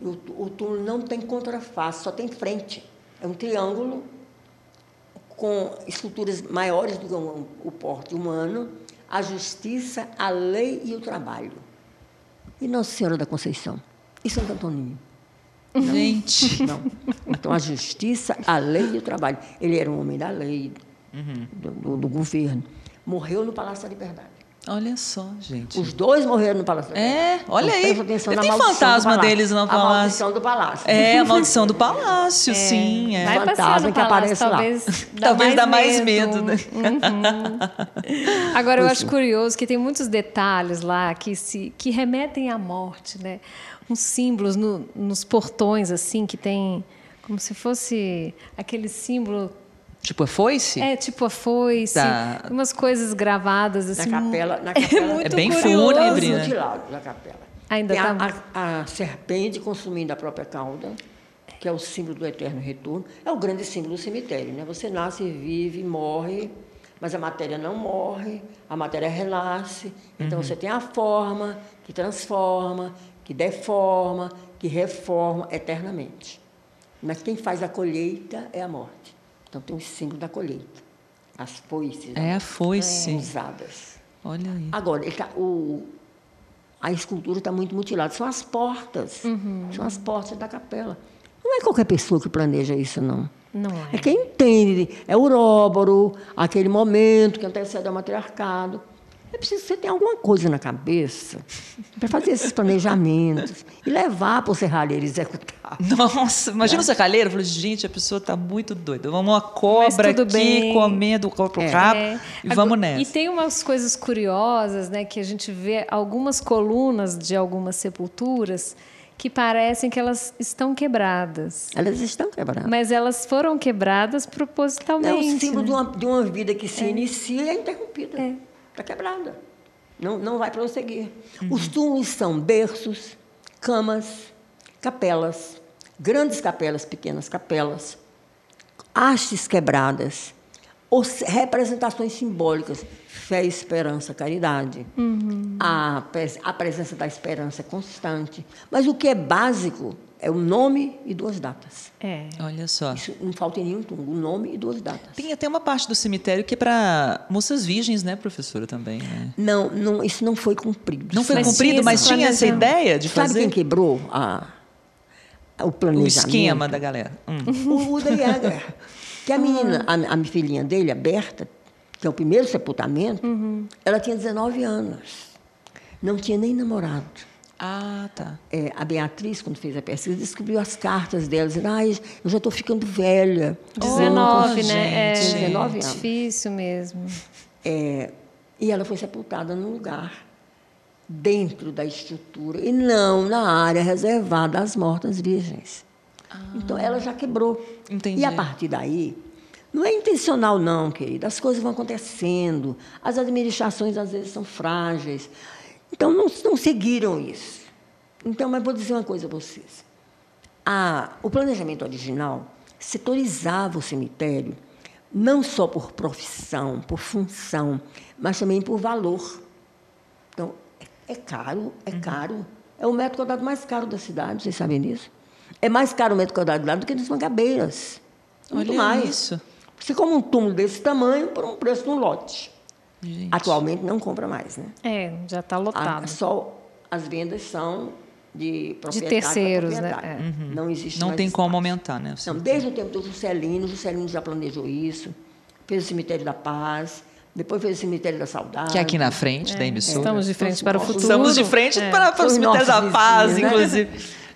O, o túmulo não tem contraface, só tem frente. É um triângulo com esculturas maiores do que o, porte humano, a justiça, a lei e o trabalho. E Nossa Senhora da Conceição? E Santo Antoninho? Gente! Não. Então, a justiça, a lei e o trabalho. Ele era um homem da lei, uhum. do, do, do governo morreu no Palácio da Liberdade. Olha só, gente. Os dois morreram no Palácio. É, olha aí. Tem fantasma deles no Palácio. A maldição do Palácio. É, a maldição do Palácio, é. sim. É. Vai fantasma que aparece talvez lá. Dá talvez dá mais medo, né? Uhum. Agora, eu acho curioso que tem muitos detalhes lá que, se, que remetem à morte, né? Uns símbolos no, nos portões, assim, que tem como se fosse aquele símbolo Tipo a foice? É, tipo a foice. Tá. Umas coisas gravadas assim. Na capela. Na capela é, muito é bem fúnebre, né? mutilado na capela. Ainda Tem tá... a, a, a, serpente consumindo a própria cauda, que é o símbolo do eterno retorno. É o grande símbolo do cemitério, né? Você nasce, vive, morre, mas a matéria não morre, a matéria renasce. Então uhum. você tem a forma que transforma, que deforma, que reforma eternamente. Mas quem faz a colheita é a morte. Então tem o símbolo da colheita. As foices. É a foice. Usadas. Olha aí. Agora, tá, o, a escultura está muito mutilada. São as portas. Uhum. São as portas da capela. Não é qualquer pessoa que planeja isso, não. Não é. É quem entende. É o Róboro, aquele momento que antecede ao matriarcado. É preciso que você tenha alguma coisa na cabeça para fazer esses planejamentos e levar para o serralheiro executar. Nossa, imagina o serralheiro. Falou, gente, a pessoa está muito doida. Vamos uma cobra aqui bem. comendo o copo rabo É. e Agora- vamos nessa. E tem umas coisas curiosas, né? Que a gente vê algumas colunas de algumas sepulturas que parecem que elas estão quebradas. Elas estão quebradas. Mas elas foram quebradas É propositalmente. o símbolo né? de, uma, de uma vida que se inicia e é interrompida. É. Está quebrada. Não, não vai prosseguir. Uhum. Os túmulos são berços, camas, capelas, grandes capelas, pequenas capelas, hastes quebradas, representações simbólicas, fé, esperança, caridade. Uhum. A, a presença da esperança é constante. Mas o que é básico é o nome e duas datas. É. Olha só. Isso não falta em nenhum túmulo, o nome e duas datas. Tem até uma parte do cemitério que é para moças virgens, né, professora, também, né? Não, não, isso não foi cumprido. Não foi Mas cumprido, tinha mas tinha essa ideia de Sabe fazer quem quebrou a, o planejamento? o esquema da galera. Hum. O Uda Jäger. Que a menina, a, a filhinha dele, a Berta, que é o primeiro sepultamento, ela tinha 19 anos. Não tinha nem namorado. Ah, tá. É, a Beatriz, quando fez a pesquisa, descobriu as cartas dela, dizendo, ai, eu já estou ficando velha. 19, Oh, né? É, gente. 19 anos. Difícil mesmo. É, e ela foi sepultada num lugar dentro da estrutura e não na área reservada às mortas virgens. Então ela já quebrou. Entendi. E a partir daí, não é intencional não, querida. As coisas vão acontecendo. As administrações às vezes são frágeis. Então não, não seguiram isso. Então, mas vou dizer uma coisa a vocês. A- o planejamento original setorizava o cemitério não só por profissão, por função, mas também por valor. Então, é, caro, é caro. É o metro quadrado mais caro da cidade, vocês sabem disso? É mais caro o metro quadrado lá do que nas mangabeiras. Muito Olha mais. isso. Você come um túmulo desse tamanho por um preço de um lote. Gente. Atualmente não compra mais, né? É, já está A- lotado. só as vendas são de proprietário para terceiros, né? proprietário. É. Não existe Não mais tem como espaço. aumentar, né? Não, desde o tempo do Juscelino, o Juscelino já planejou isso, fez o Cemitério da Paz, depois fez o Cemitério da Saudade. Que é aqui na frente da emissora. Estamos de frente para o futuro. Estamos de frente É. para, para o cemitério da paz, vizinhos, né? inclusive.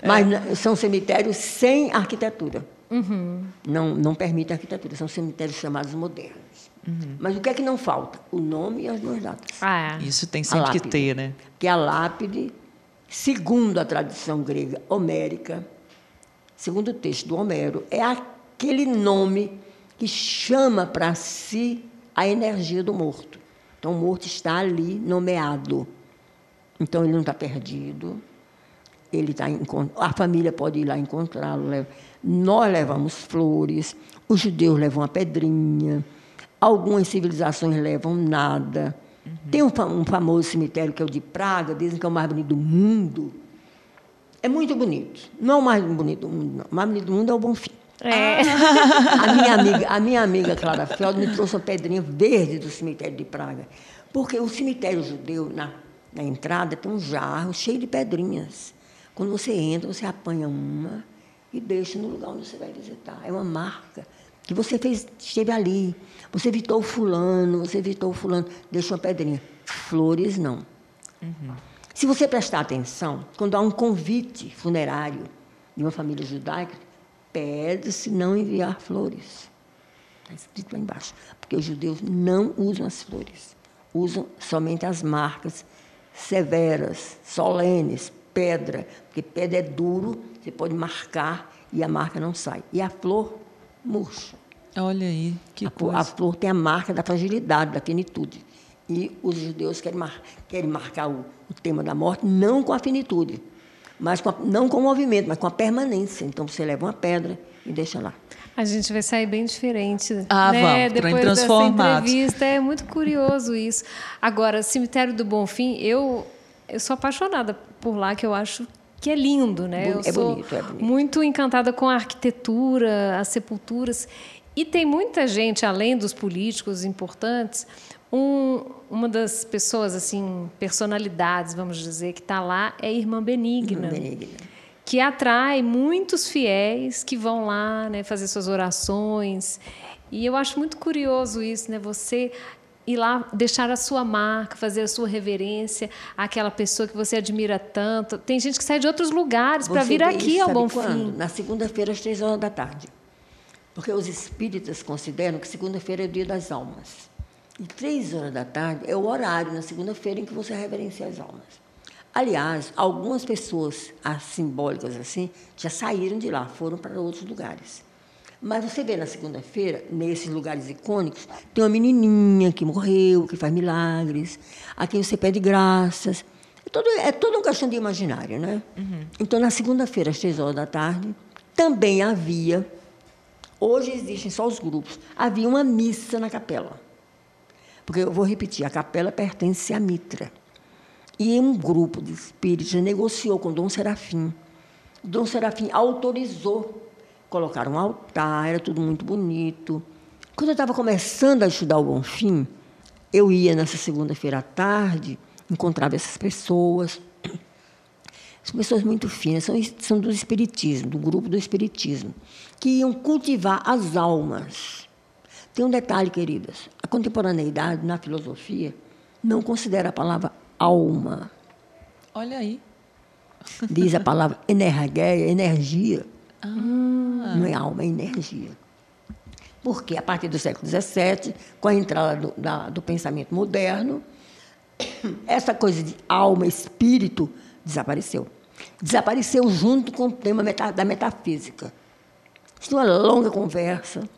Mas n- são cemitérios sem arquitetura. Uhum. Não, não permitem arquitetura, são cemitérios chamados modernos. Uhum. Mas o que é que não falta? O nome e as duas datas. Ah, é. Isso tem A sempre que ter, né? Que a lápide, segundo a tradição grega homérica, segundo o texto do Homero, é aquele nome que chama para si a energia do morto. Então, o morto está ali nomeado. Então, ele não está perdido. Ele está a família pode ir lá encontrá-lo. Nós levamos flores, os judeus levam a pedrinha, algumas civilizações levam nada. Tem um, um famoso cemitério que é o de Praga, dizem que é o mais bonito do mundo. É muito bonito. Não é o mais bonito do mundo, não. O mais bonito do mundo é o Bonfim. É. A minha amiga, a minha amiga Clara Feld me trouxe uma pedrinha verde do cemitério de Praga. Porque o cemitério judeu, na, na entrada, tem um jarro cheio de pedrinhas. Quando você entra, você apanha uma e deixa no lugar onde você vai visitar. É uma marca que você fez, esteve ali. Você visitou o fulano, você visitou o fulano, deixa uma pedrinha. Flores, não. Se você prestar atenção, quando há um convite funerário de uma família judaica, pede-se não enviar flores. Está escrito lá embaixo. Porque os judeus não usam as flores. Usam somente as marcas severas, solenes, pedra. Porque pedra é duro, você pode marcar e a marca não sai. E a flor murcha. Olha aí, que a, flor- coisa. a flor tem a marca da fragilidade, da finitude. E os judeus querem, mar- querem marcar o, o tema da morte não com a finitude, mas com a- não com o movimento, mas com a permanência. Então você leva uma pedra e deixa lá. A gente vai sair bem diferente. Ah, né? vamos, Depois dessa entrevista. É muito curioso isso. Agora, Cemitério do Bonfim, eu, eu sou apaixonada por lá, que eu acho que é lindo, né? Eu é sou bonito, é bonito. muito encantada com a arquitetura, as sepulturas. E tem muita gente, além dos políticos importantes, um- uma das pessoas, assim, personalidades, vamos dizer, que está lá é a Irmã Benigna Benigna. que atrai muitos fiéis que vão lá né, fazer suas orações. E eu acho muito curioso isso, né? Você ir lá deixar a sua marca, fazer a sua reverência àquela pessoa que você admira tanto. Tem gente que sai de outros lugares para vir aqui ao Bom quando? Fim. Na segunda-feira, às três horas da tarde. Porque os espíritas consideram que segunda-feira é o dia das almas. E três horas da tarde é o horário na segunda-feira em que você reverencia as almas. Aliás, algumas pessoas as simbólicas assim já saíram de lá, foram para outros lugares. Mas você vê na segunda-feira, nesses lugares icônicos, tem uma menininha que morreu, que faz milagres, a quem você pede graças. É todo, é todo um questão de imaginário, né? Uhum. Então, na segunda-feira, às três horas da tarde, também havia, hoje existem só os grupos, havia uma missa na capela. Porque eu vou repetir, a capela pertence à Mitra. E um grupo de espíritos negociou com Dom Serafim. Dom Serafim autorizou colocar um altar, era tudo muito bonito. Quando eu estava começando a estudar o Bonfim, eu ia nessa segunda-feira à tarde, encontrava essas pessoas. São pessoas muito finas, são, são do Espiritismo, do grupo do Espiritismo, que iam cultivar as almas. Tem um detalhe, queridas: a contemporaneidade na filosofia não considera a palavra alma. Olha aí. Diz a palavra energia, energia. Ah. Não é alma, é energia. Porque a partir do século XVII, com a entrada do, da, do pensamento moderno, essa coisa de alma, espírito, desapareceu. Desapareceu junto com o tema meta, da metafísica. Isso é uma longa conversa.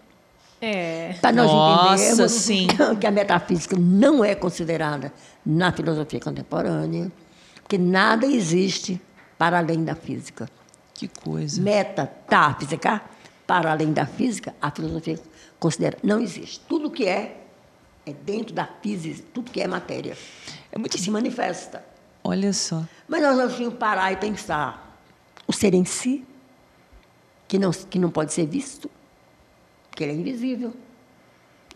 É. Para nós Nossa, entendermos sim. que a metafísica não é considerada na filosofia contemporânea, porque nada existe para além da física. Que coisa. Metatáfísica, para além da física, a filosofia considera não existe. Tudo que é é dentro da física, tudo que é matéria. É muito que se manifesta. Olha só. Mas nós temos que parar e pensar o ser em si, que não, que não pode ser visto, que ele é invisível,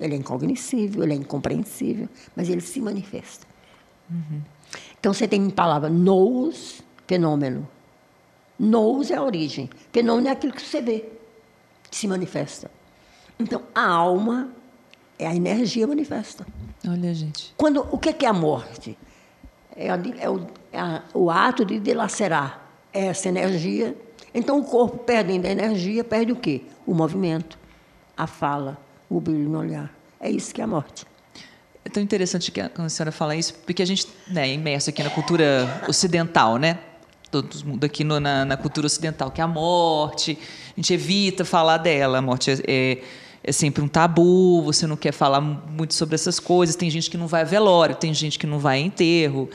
ele é incognoscível, ele é incompreensível, mas ele se manifesta. Uhum. Então você tem em palavra nous, fenômeno, Nous é a origem. Fenômeno é aquilo que você vê, que se manifesta. Então, a alma é a energia manifesta. Olha, gente. Quando, o que é a morte? É, a, é, o, é a, o, ato de dilacerar essa energia. Então, o corpo, perdendo a energia, perde o quê? O movimento, a fala, o brilho no olhar. É isso que é a morte. É tão interessante que a senhora fala isso, porque a gente né, é imerso aqui na cultura ocidental, né? todo mundo aqui no, na, na, cultura ocidental, que é a morte. A gente evita falar dela. A morte é, é, é, sempre um tabu, você não quer falar muito sobre essas coisas. Tem gente que não vai a velório, tem gente que não vai a enterro,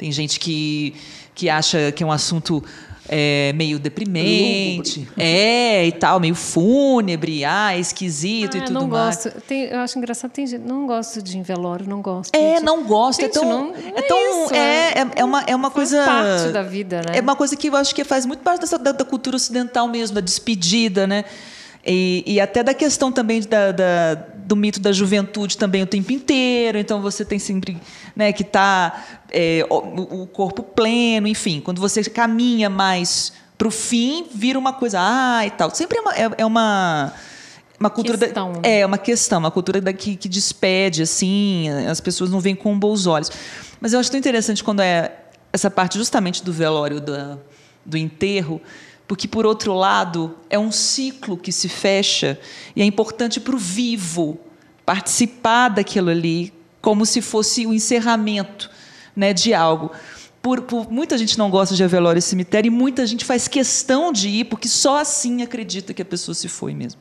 tem gente que, que acha que é um assunto é, meio deprimente, é, e tal, meio fúnebre, ah, esquisito ah, e tudo não mais. Gosto. Tem, eu acho engraçado, tem gente, não gosto de velório, não gosto. É, de, não gosto, é gente, é tão, não, é, tão, isso, é, é, é, uma, é uma coisa parte da vida, né? É uma coisa que eu acho que faz muito parte dessa, da, da cultura ocidental mesmo, da despedida, né? E, e, até da questão também da, da, do mito da juventude também o tempo inteiro. Então você tem sempre né, que tá é, o, o, corpo pleno, enfim. Quando você caminha mais para o fim vira uma coisa, ah, e tal. Sempre é uma, é, é uma uma cultura questão. Da, é uma questão, uma cultura da, que, que despede assim, as pessoas não veem com bons olhos. Mas eu acho tão interessante quando é essa parte justamente do velório da, do enterro, porque por outro lado é um ciclo que se fecha e é importante para o vivo participar daquilo ali como se fosse o encerramento, né, de algo. Por, por, muita gente não gosta de velório e cemitério e muita gente faz questão de ir porque só assim acredita que a pessoa se foi mesmo.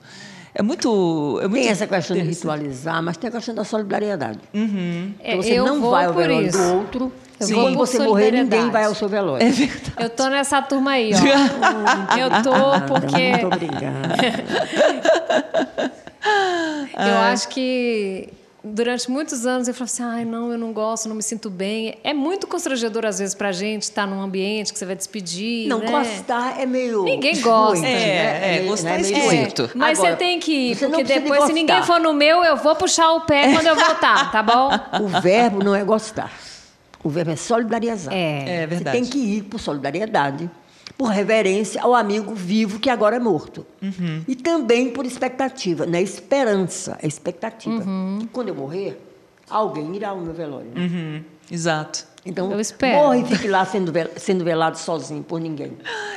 É muito. É muito tem essa questão de ritualizar, mas tem a questão da solidariedade. Uhum. Então você é, não vai ao velório isso. do outro. Sim. Quando você morrer, ninguém vai ao seu velório. É verdade. Eu tô nessa turma aí, ó. eu tô porque. Muito obrigada. eu acho que durante muitos anos eu falava assim, ai, não, eu não gosto, não me sinto bem. É muito constrangedor, às vezes, pra gente estar num ambiente que você vai despedir. Não, né? gostar é meio. Ninguém gosta. É, é, é, gostar é esquisito. É, mas Agora, você tem que ir, porque depois, se ninguém for no meu, eu vou puxar o pé quando eu voltar, tá bom? O verbo não é gostar. O verbo é solidarizar. É, é verdade. Você tem que ir por solidariedade por reverência ao amigo vivo que agora é morto. E também por expectativa, na esperança, a expectativa. que Quando eu morrer, alguém irá ao meu velório. Uhum, Exato. Então, Eu espero. morre e fique lá sendo, vel- sendo velado sozinho por ninguém.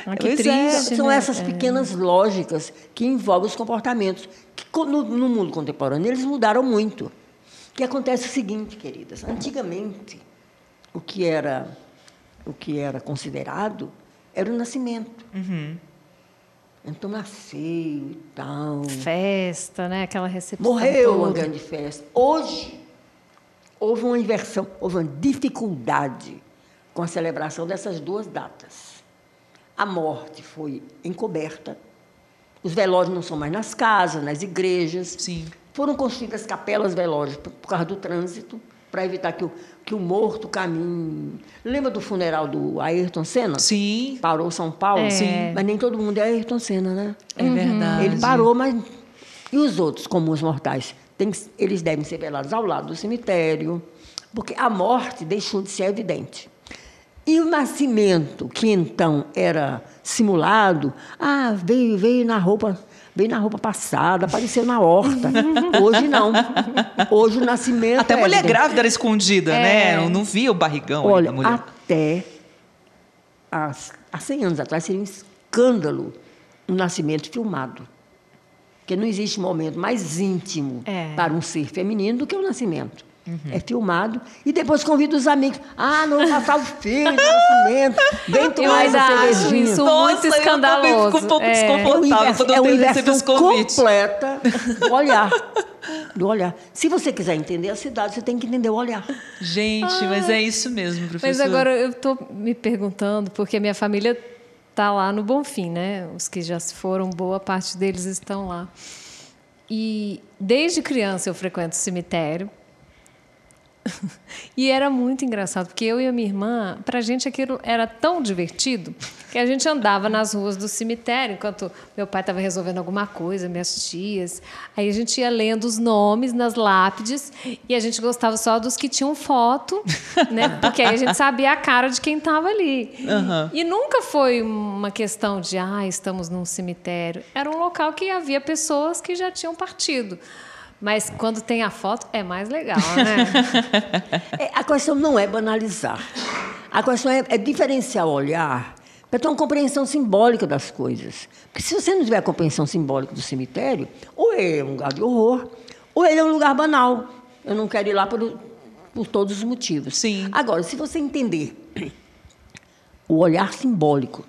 Ah, que Pois é, triste. São né? essas pequenas lógicas que envolvem os comportamentos, que no, no mundo contemporâneo eles mudaram muito. O que acontece é o seguinte, queridas, antigamente o que era o que era considerado era o nascimento. Então nasceu e tal. Festa, né? Aquela recepção. Morreu uma toda. grande festa. Hoje, houve uma inversão, houve uma dificuldade com a celebração dessas duas datas. A morte foi encoberta, os velórios não são mais nas casas, nas igrejas. Sim. Foram construídas capelas velórios por, por causa do trânsito, para evitar que o, que o morto caminhe. Lembra do funeral do Ayrton Senna? Sim. Parou São Paulo? É. Sim. Mas nem todo mundo é Ayrton Senna, né? É verdade. Ele parou, mas. E os outros comuns mortais? Tem eles devem ser velados ao lado do cemitério, porque a morte deixou de ser evidente. E o nascimento, que então era simulado, ah, veio, veio na roupa. Veio na roupa passada, apareceu na horta. Hoje não. Hoje o nascimento. Até é mulher evidente. grávida era escondida, É. né? Eu não via o barrigão Olha, da mulher. até há, há 100 anos atrás seria um escândalo um nascimento filmado. Porque não existe momento mais íntimo É. para um ser feminino do que o nascimento. Uhum. É filmado e depois convida os amigos. Ah, não passar o filho do nascimento. Vem Eu tomar essa cervejinha. isso Nossa, muito eu escandaloso. fico um pouco É. desconfortável. É uma invers- quando eu é recebo esse convite. completa do olhar. Do olhar. Se você quiser entender a cidade, você tem que entender o olhar. Gente, mas é isso mesmo, professor. Mas agora eu estou me perguntando, porque a minha família está lá no Bonfim, né? Os que já se foram, boa parte deles estão lá. E desde criança eu frequento o cemitério. E era muito engraçado, porque eu e a minha irmã, para a gente aquilo era tão divertido que a gente andava nas ruas do cemitério enquanto meu pai estava resolvendo alguma coisa, minhas tias. Aí a gente ia lendo os nomes nas lápides e a gente gostava só dos que tinham foto, né? Porque aí a gente sabia a cara de quem estava ali. Aham. E nunca foi uma questão de, ah, estamos num cemitério. Era um local que havia pessoas que já tinham partido. Mas quando tem a foto, é mais legal, né? É, a questão não é banalizar. A questão é, é diferenciar o olhar para ter uma compreensão simbólica das coisas. Porque se você não tiver a compreensão simbólica do cemitério, ou ele é um lugar de horror, ou ele é um lugar banal. Eu não quero ir lá por, por todos os motivos. Sim. Agora, se você entender o olhar simbólico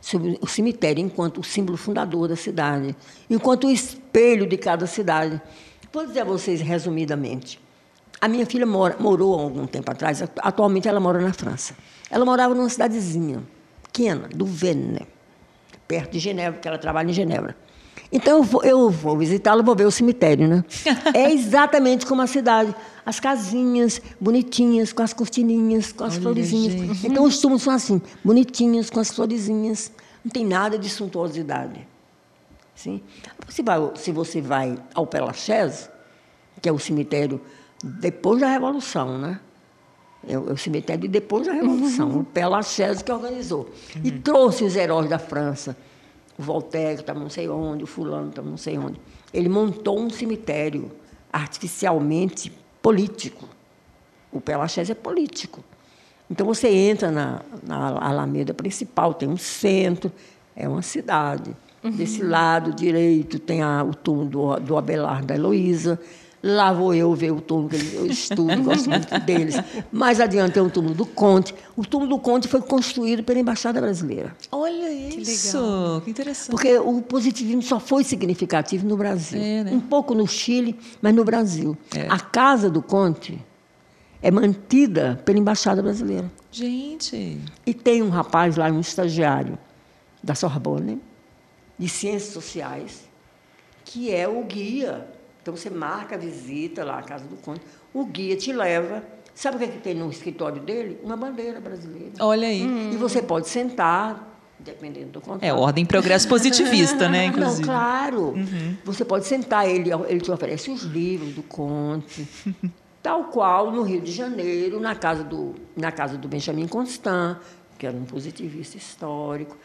sobre o cemitério enquanto o símbolo fundador da cidade, enquanto o espelho de cada cidade. Vou dizer a vocês resumidamente. A minha filha mora, morou há algum tempo atrás, atualmente ela mora na França. Ela morava numa cidadezinha pequena, do Venne, perto de Genebra, porque ela trabalha em Genebra. Então eu vou, eu vou visitá-la, vou ver o cemitério, né? É exatamente como a cidade. As casinhas bonitinhas, com as cortininhas, com as Olha, florezinhas. gente. Então os túmulos são assim, bonitinhos, com as florezinhas. Não tem nada de suntuosidade. Sim? Se, vai, se você vai ao Père Lachaise, que é o cemitério depois da Revolução, né? É o, é o cemitério de depois da Revolução, o Père Lachaise que organizou. E trouxe os heróis da França. O Voltaire estava não sei onde, o fulano estava não sei onde. Ele montou um cemitério artificialmente político. O Père Lachaise é político. Então você entra na, na Alameda principal, tem um centro, é uma cidade. Desse lado direito tem a- o túmulo do, do Abelardo da Heloísa. Lá vou eu ver o túmulo que eu estudo, gosto muito deles. Mais adiante tem o túmulo do Conte. O túmulo do Conte foi construído pela Embaixada Brasileira. Olha isso, que, interessante. Porque o positivismo só foi significativo no Brasil. É, né? Um pouco no Chile, mas no Brasil. É. A casa do Conte é mantida pela Embaixada Brasileira. Gente, E tem um rapaz lá, um estagiário da Sorbonne, de Ciências Sociais, que é o guia. Então você marca a visita lá à Casa do Conde, o guia te leva. Sabe o que, é que tem no escritório dele? Uma bandeira brasileira. olha aí. E você pode sentar, dependendo do contrato. É ordem progresso positivista, né, Não, inclusive. claro. Você pode sentar, ele, ele te oferece os livros do Conte. Tal qual no Rio de Janeiro, na casa do, na casa do Benjamin Constant, que era um positivista histórico.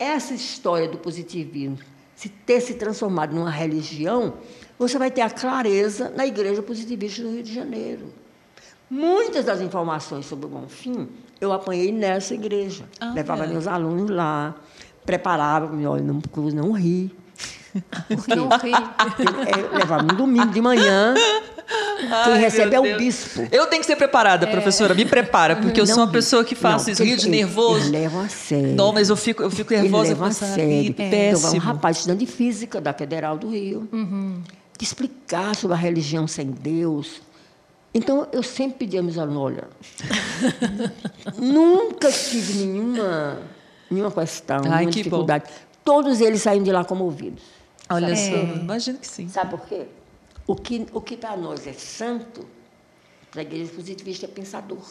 Essa história do positivismo, se ter se transformado numa religião, você vai ter a clareza na Igreja Positivista do Rio de Janeiro. Muitas das informações sobre o Bonfim eu apanhei nessa igreja. Ah, Levava é. meus alunos lá, preparava, olha, não, não ri. Porque Não ri. é, levava no domingo de manhã. Quem Ai, recebe é o bispo. Eu tenho que ser preparada, professora. Me prepara, porque eu sou uma pessoa que faço não, isso, rio de nervoso. Eles levam a sério. Não, mas eu fico, eu fico nervosa com a essa sério. rir. Então, um Péssimo. rapaz estudando de física da Federal do Rio, que explicar sobre a religião sem Deus. Então, eu sempre pedi a meus alunos, olha, nunca tive nenhuma, nenhuma questão, Ai, nenhuma que bom. dificuldade. Todos eles saíram de lá comovidos. Olha Sabe só, quê? imagino que sim. Sabe por quê? O que, o que para nós é santo, para a igreja positivista é pensador.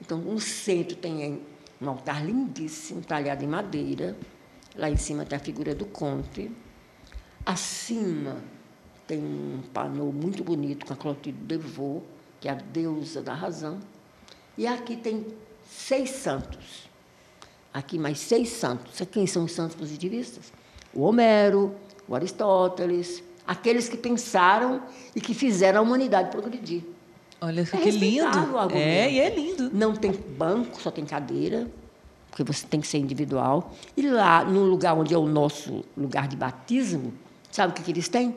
Então, no centro tem um altar lindíssimo, talhado em madeira. Lá em cima tem a figura do conte. Acima tem um painel muito bonito com a Clotilde Devaux, que é a deusa da razão. E aqui tem seis santos. Aqui mais seis santos. Quem são os santos positivistas? O Homero, o Aristóteles, aqueles que pensaram e que fizeram a humanidade progredir. Olha É que lindo. É, e é lindo. Não tem banco, só tem cadeira, porque você tem que ser individual. E lá, no lugar onde é o nosso lugar de batismo, sabe o que, que eles têm?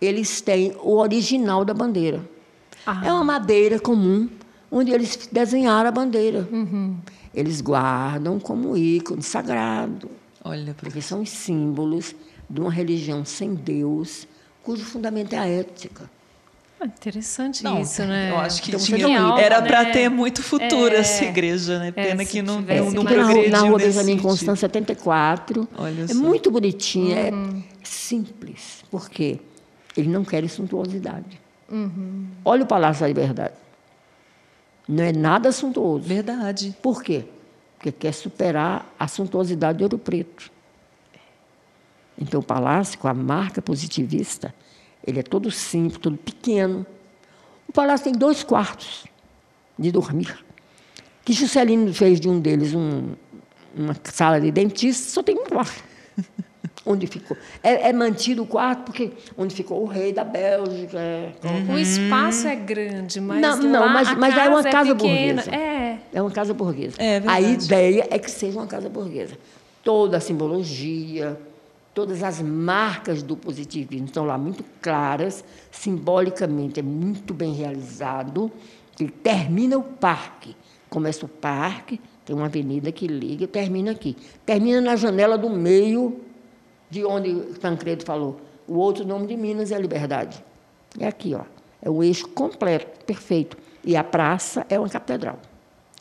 Eles têm o original da bandeira. Ah. É uma madeira comum, onde eles desenharam a bandeira. Eles guardam como ícone sagrado, Olha, porque são os símbolos de uma religião sem Deus, cujo fundamento é a ética. Ah, Interessante Não, isso, né? Eu acho que Então, tinha, não- era né? para ter muito futuro É. essa igreja, né? Pena se que não, tivesse não, não progrediu na rua Benjamin. Constant 74. Olha é só. muito bonitinho, é simples. Por quê? Eles não querem suntuosidade. Olha o Palácio da Liberdade. Não é nada suntuoso. Verdade. Por quê? Porque quer superar a suntuosidade de Ouro Preto. Então, o palácio, com a marca positivista, ele é todo simples, todo pequeno. O palácio tem dois quartos de dormir. Que Juscelino fez de um deles um- uma sala de dentista, só tem um quarto. onde ficou. É, é mantido o quarto porque onde ficou o rei da Bélgica. é- O espaço é grande, mas Não, não, lá mas- a mas é uma casa pequena. burguesa. É. É uma casa burguesa. É a ideia é que seja uma casa burguesa. Toda a simbologia, todas as marcas do positivismo estão lá muito claras, simbolicamente é muito bem realizado. Ele termina o parque. Começa o parque, tem uma avenida que liga, termina aqui. Termina na janela do meio, de onde Tancredo falou. O outro nome de Minas é a Liberdade. É aqui, ó. É o eixo completo, perfeito. E a praça é uma catedral.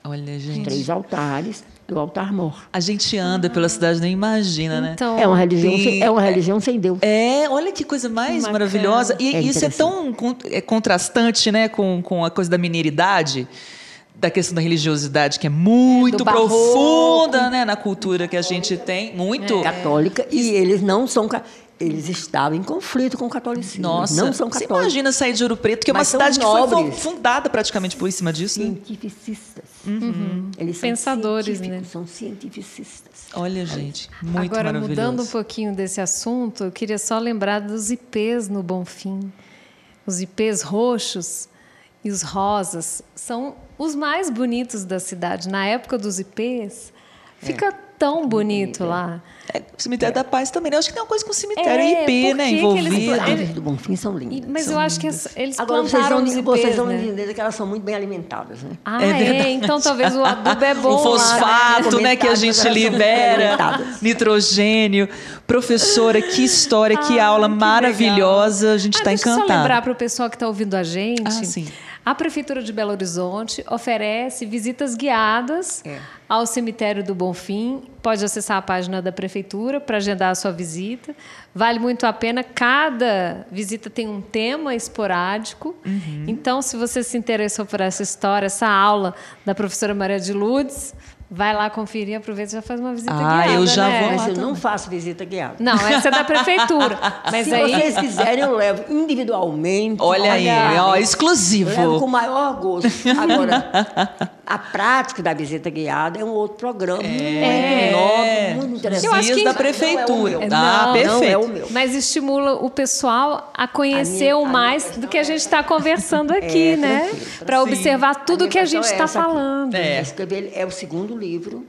Olha, gente. Três altares e o altar mor. A gente anda pela cidade, nem imagina, né? Então, É uma religião, Tem- sem, é uma religião sem Deus. É, olha que coisa mais Bacana. maravilhosa. E É isso é tão é contrastante, né, com, com a coisa da mineiridade, da questão da religiosidade, que é muito do barroco. profunda, né, na cultura que a gente tem. Muito. Católica. E eles não são. Eles estavam em conflito com o catolicismo. Nossa, não são você católicos. imagina sair de Ouro Preto, que é uma cidade que foi fundada praticamente por cima disso. né? Cientificistas. Eles são Pensadores, né? São cientificistas. Olha, gente, muito Agora, maravilhoso. mudando um pouquinho desse assunto, eu queria só lembrar dos ipês no Bonfim. Os ipês roxos e os rosas são os mais bonitos da cidade. Na época dos ipês, fica tão bonito lá. É, o cemitério da Paz também, né? Eu acho que tem uma coisa com o cemitério É, IP, né, envolvido. eles- do Bonfim são lindas. mas eu acho que es- eles Agora, vocês plantaram vão, os ipês, vocês vão né? entender que elas são muito bem alimentadas, né? Ah, É é, verdade. Então talvez o adubo é bom o lá, fosfato, né, que a gente são libera, nitrogênio. Professora, que história, que aula que maravilhosa. A gente Ah, está deixa eu encantado. só lembrar para o pessoal que está ouvindo a gente. Ah, sim. A Prefeitura de Belo Horizonte oferece visitas guiadas É. ao cemitério do Bonfim. Pode acessar a página da Prefeitura para agendar a sua visita. Vale muito a pena. Cada visita tem um tema esporádico. Uhum. Então, se você se interessou por essa história, essa aula da professora Maria de Lourdes, vai lá conferir, aproveita e já faz uma visita Ah, guiada. eu já né? vou Mas eu não faço visita guiada. Não, essa é da Prefeitura. Mas Se aí. vocês quiserem, eu levo individualmente. Olha aí, ó, exclusivo. Levo com o maior gosto. Agora, a prática da visita guiada é um outro programa. É. Muito nobre, muito interessante. Eu acho que- da Não é o prefeitura. meu. ah, Não, perfeito. não é o meu. Mas estimula o pessoal a conhecer A minha- o a mais minha do que a gente está conversando aqui, É, né? Para observar tudo que a gente é está aqui. falando. É. É o segundo livro.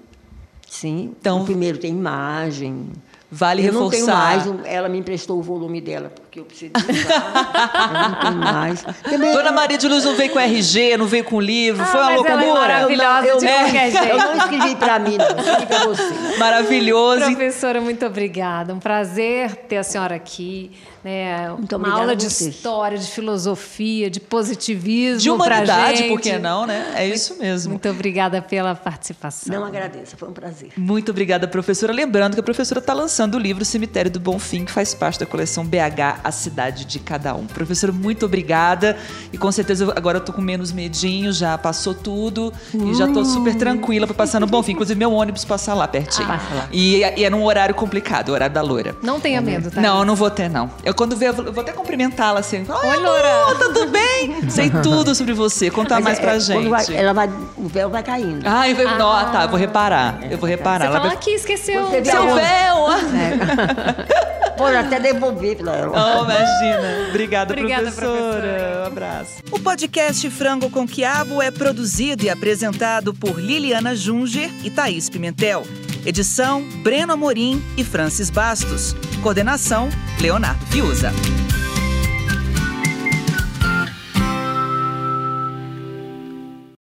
Sim. Então- o primeiro tem imagem. Vale eu não tenho reforçar. mais, ela me emprestou o volume dela, porque eu preciso usar. eu não tenho mais. Também- Dona Maria de Luz não veio com RG, não veio com livro, Ah, foi uma é loucura. maravilhosa eu, de não, qualquer jeito. eu não escrevi para mim, não, escrevi para você. Maravilhoso. Professora, muito obrigada. Um prazer ter a senhora aqui. Né? Muito Uma aula de vocês. história, de filosofia, de positivismo. De humanidade, por que não, né? É isso mesmo. Muito obrigada pela participação. Não agradeço, foi um prazer. Muito obrigada, professora. Lembrando que a professora está lançando o livro Cemitério do Bonfim, que faz parte da coleção BH, A Cidade de Cada Um. Professora, muito obrigada. E com certeza agora eu tô com menos medinho, já passou tudo. E já tô super tranquila para passar no Bonfim. Inclusive, meu ônibus passa lá pertinho. Passa lá. E, e é num horário complicado, o horário da loira. Não tenha medo, tá? Não, eu não vou ter, não. Eu quando ver, eu vou eu vou até cumprimentá-la assim. Oi, Oi, Loura." tudo bem? Sei tudo sobre você. Conta Mas mais é- pra é, gente. quando vai- ela vai, o véu vai caindo. Ai, vai... Não, ah, tá, eu vou reparar. Eu vou reparar. Você Ela fala vai- aqui, esqueceu. Seu véu! Pode até devolver ela. Oh, imagina. Obrigada, Obrigada, professora. professora. Um abraço. O podcast Frango com Quiabo é produzido e apresentado por Liliana Junger e Thaís Pimentel. Edição: Breno Amorim e Francis Bastos. Coordenação: Leonardo Fiuza.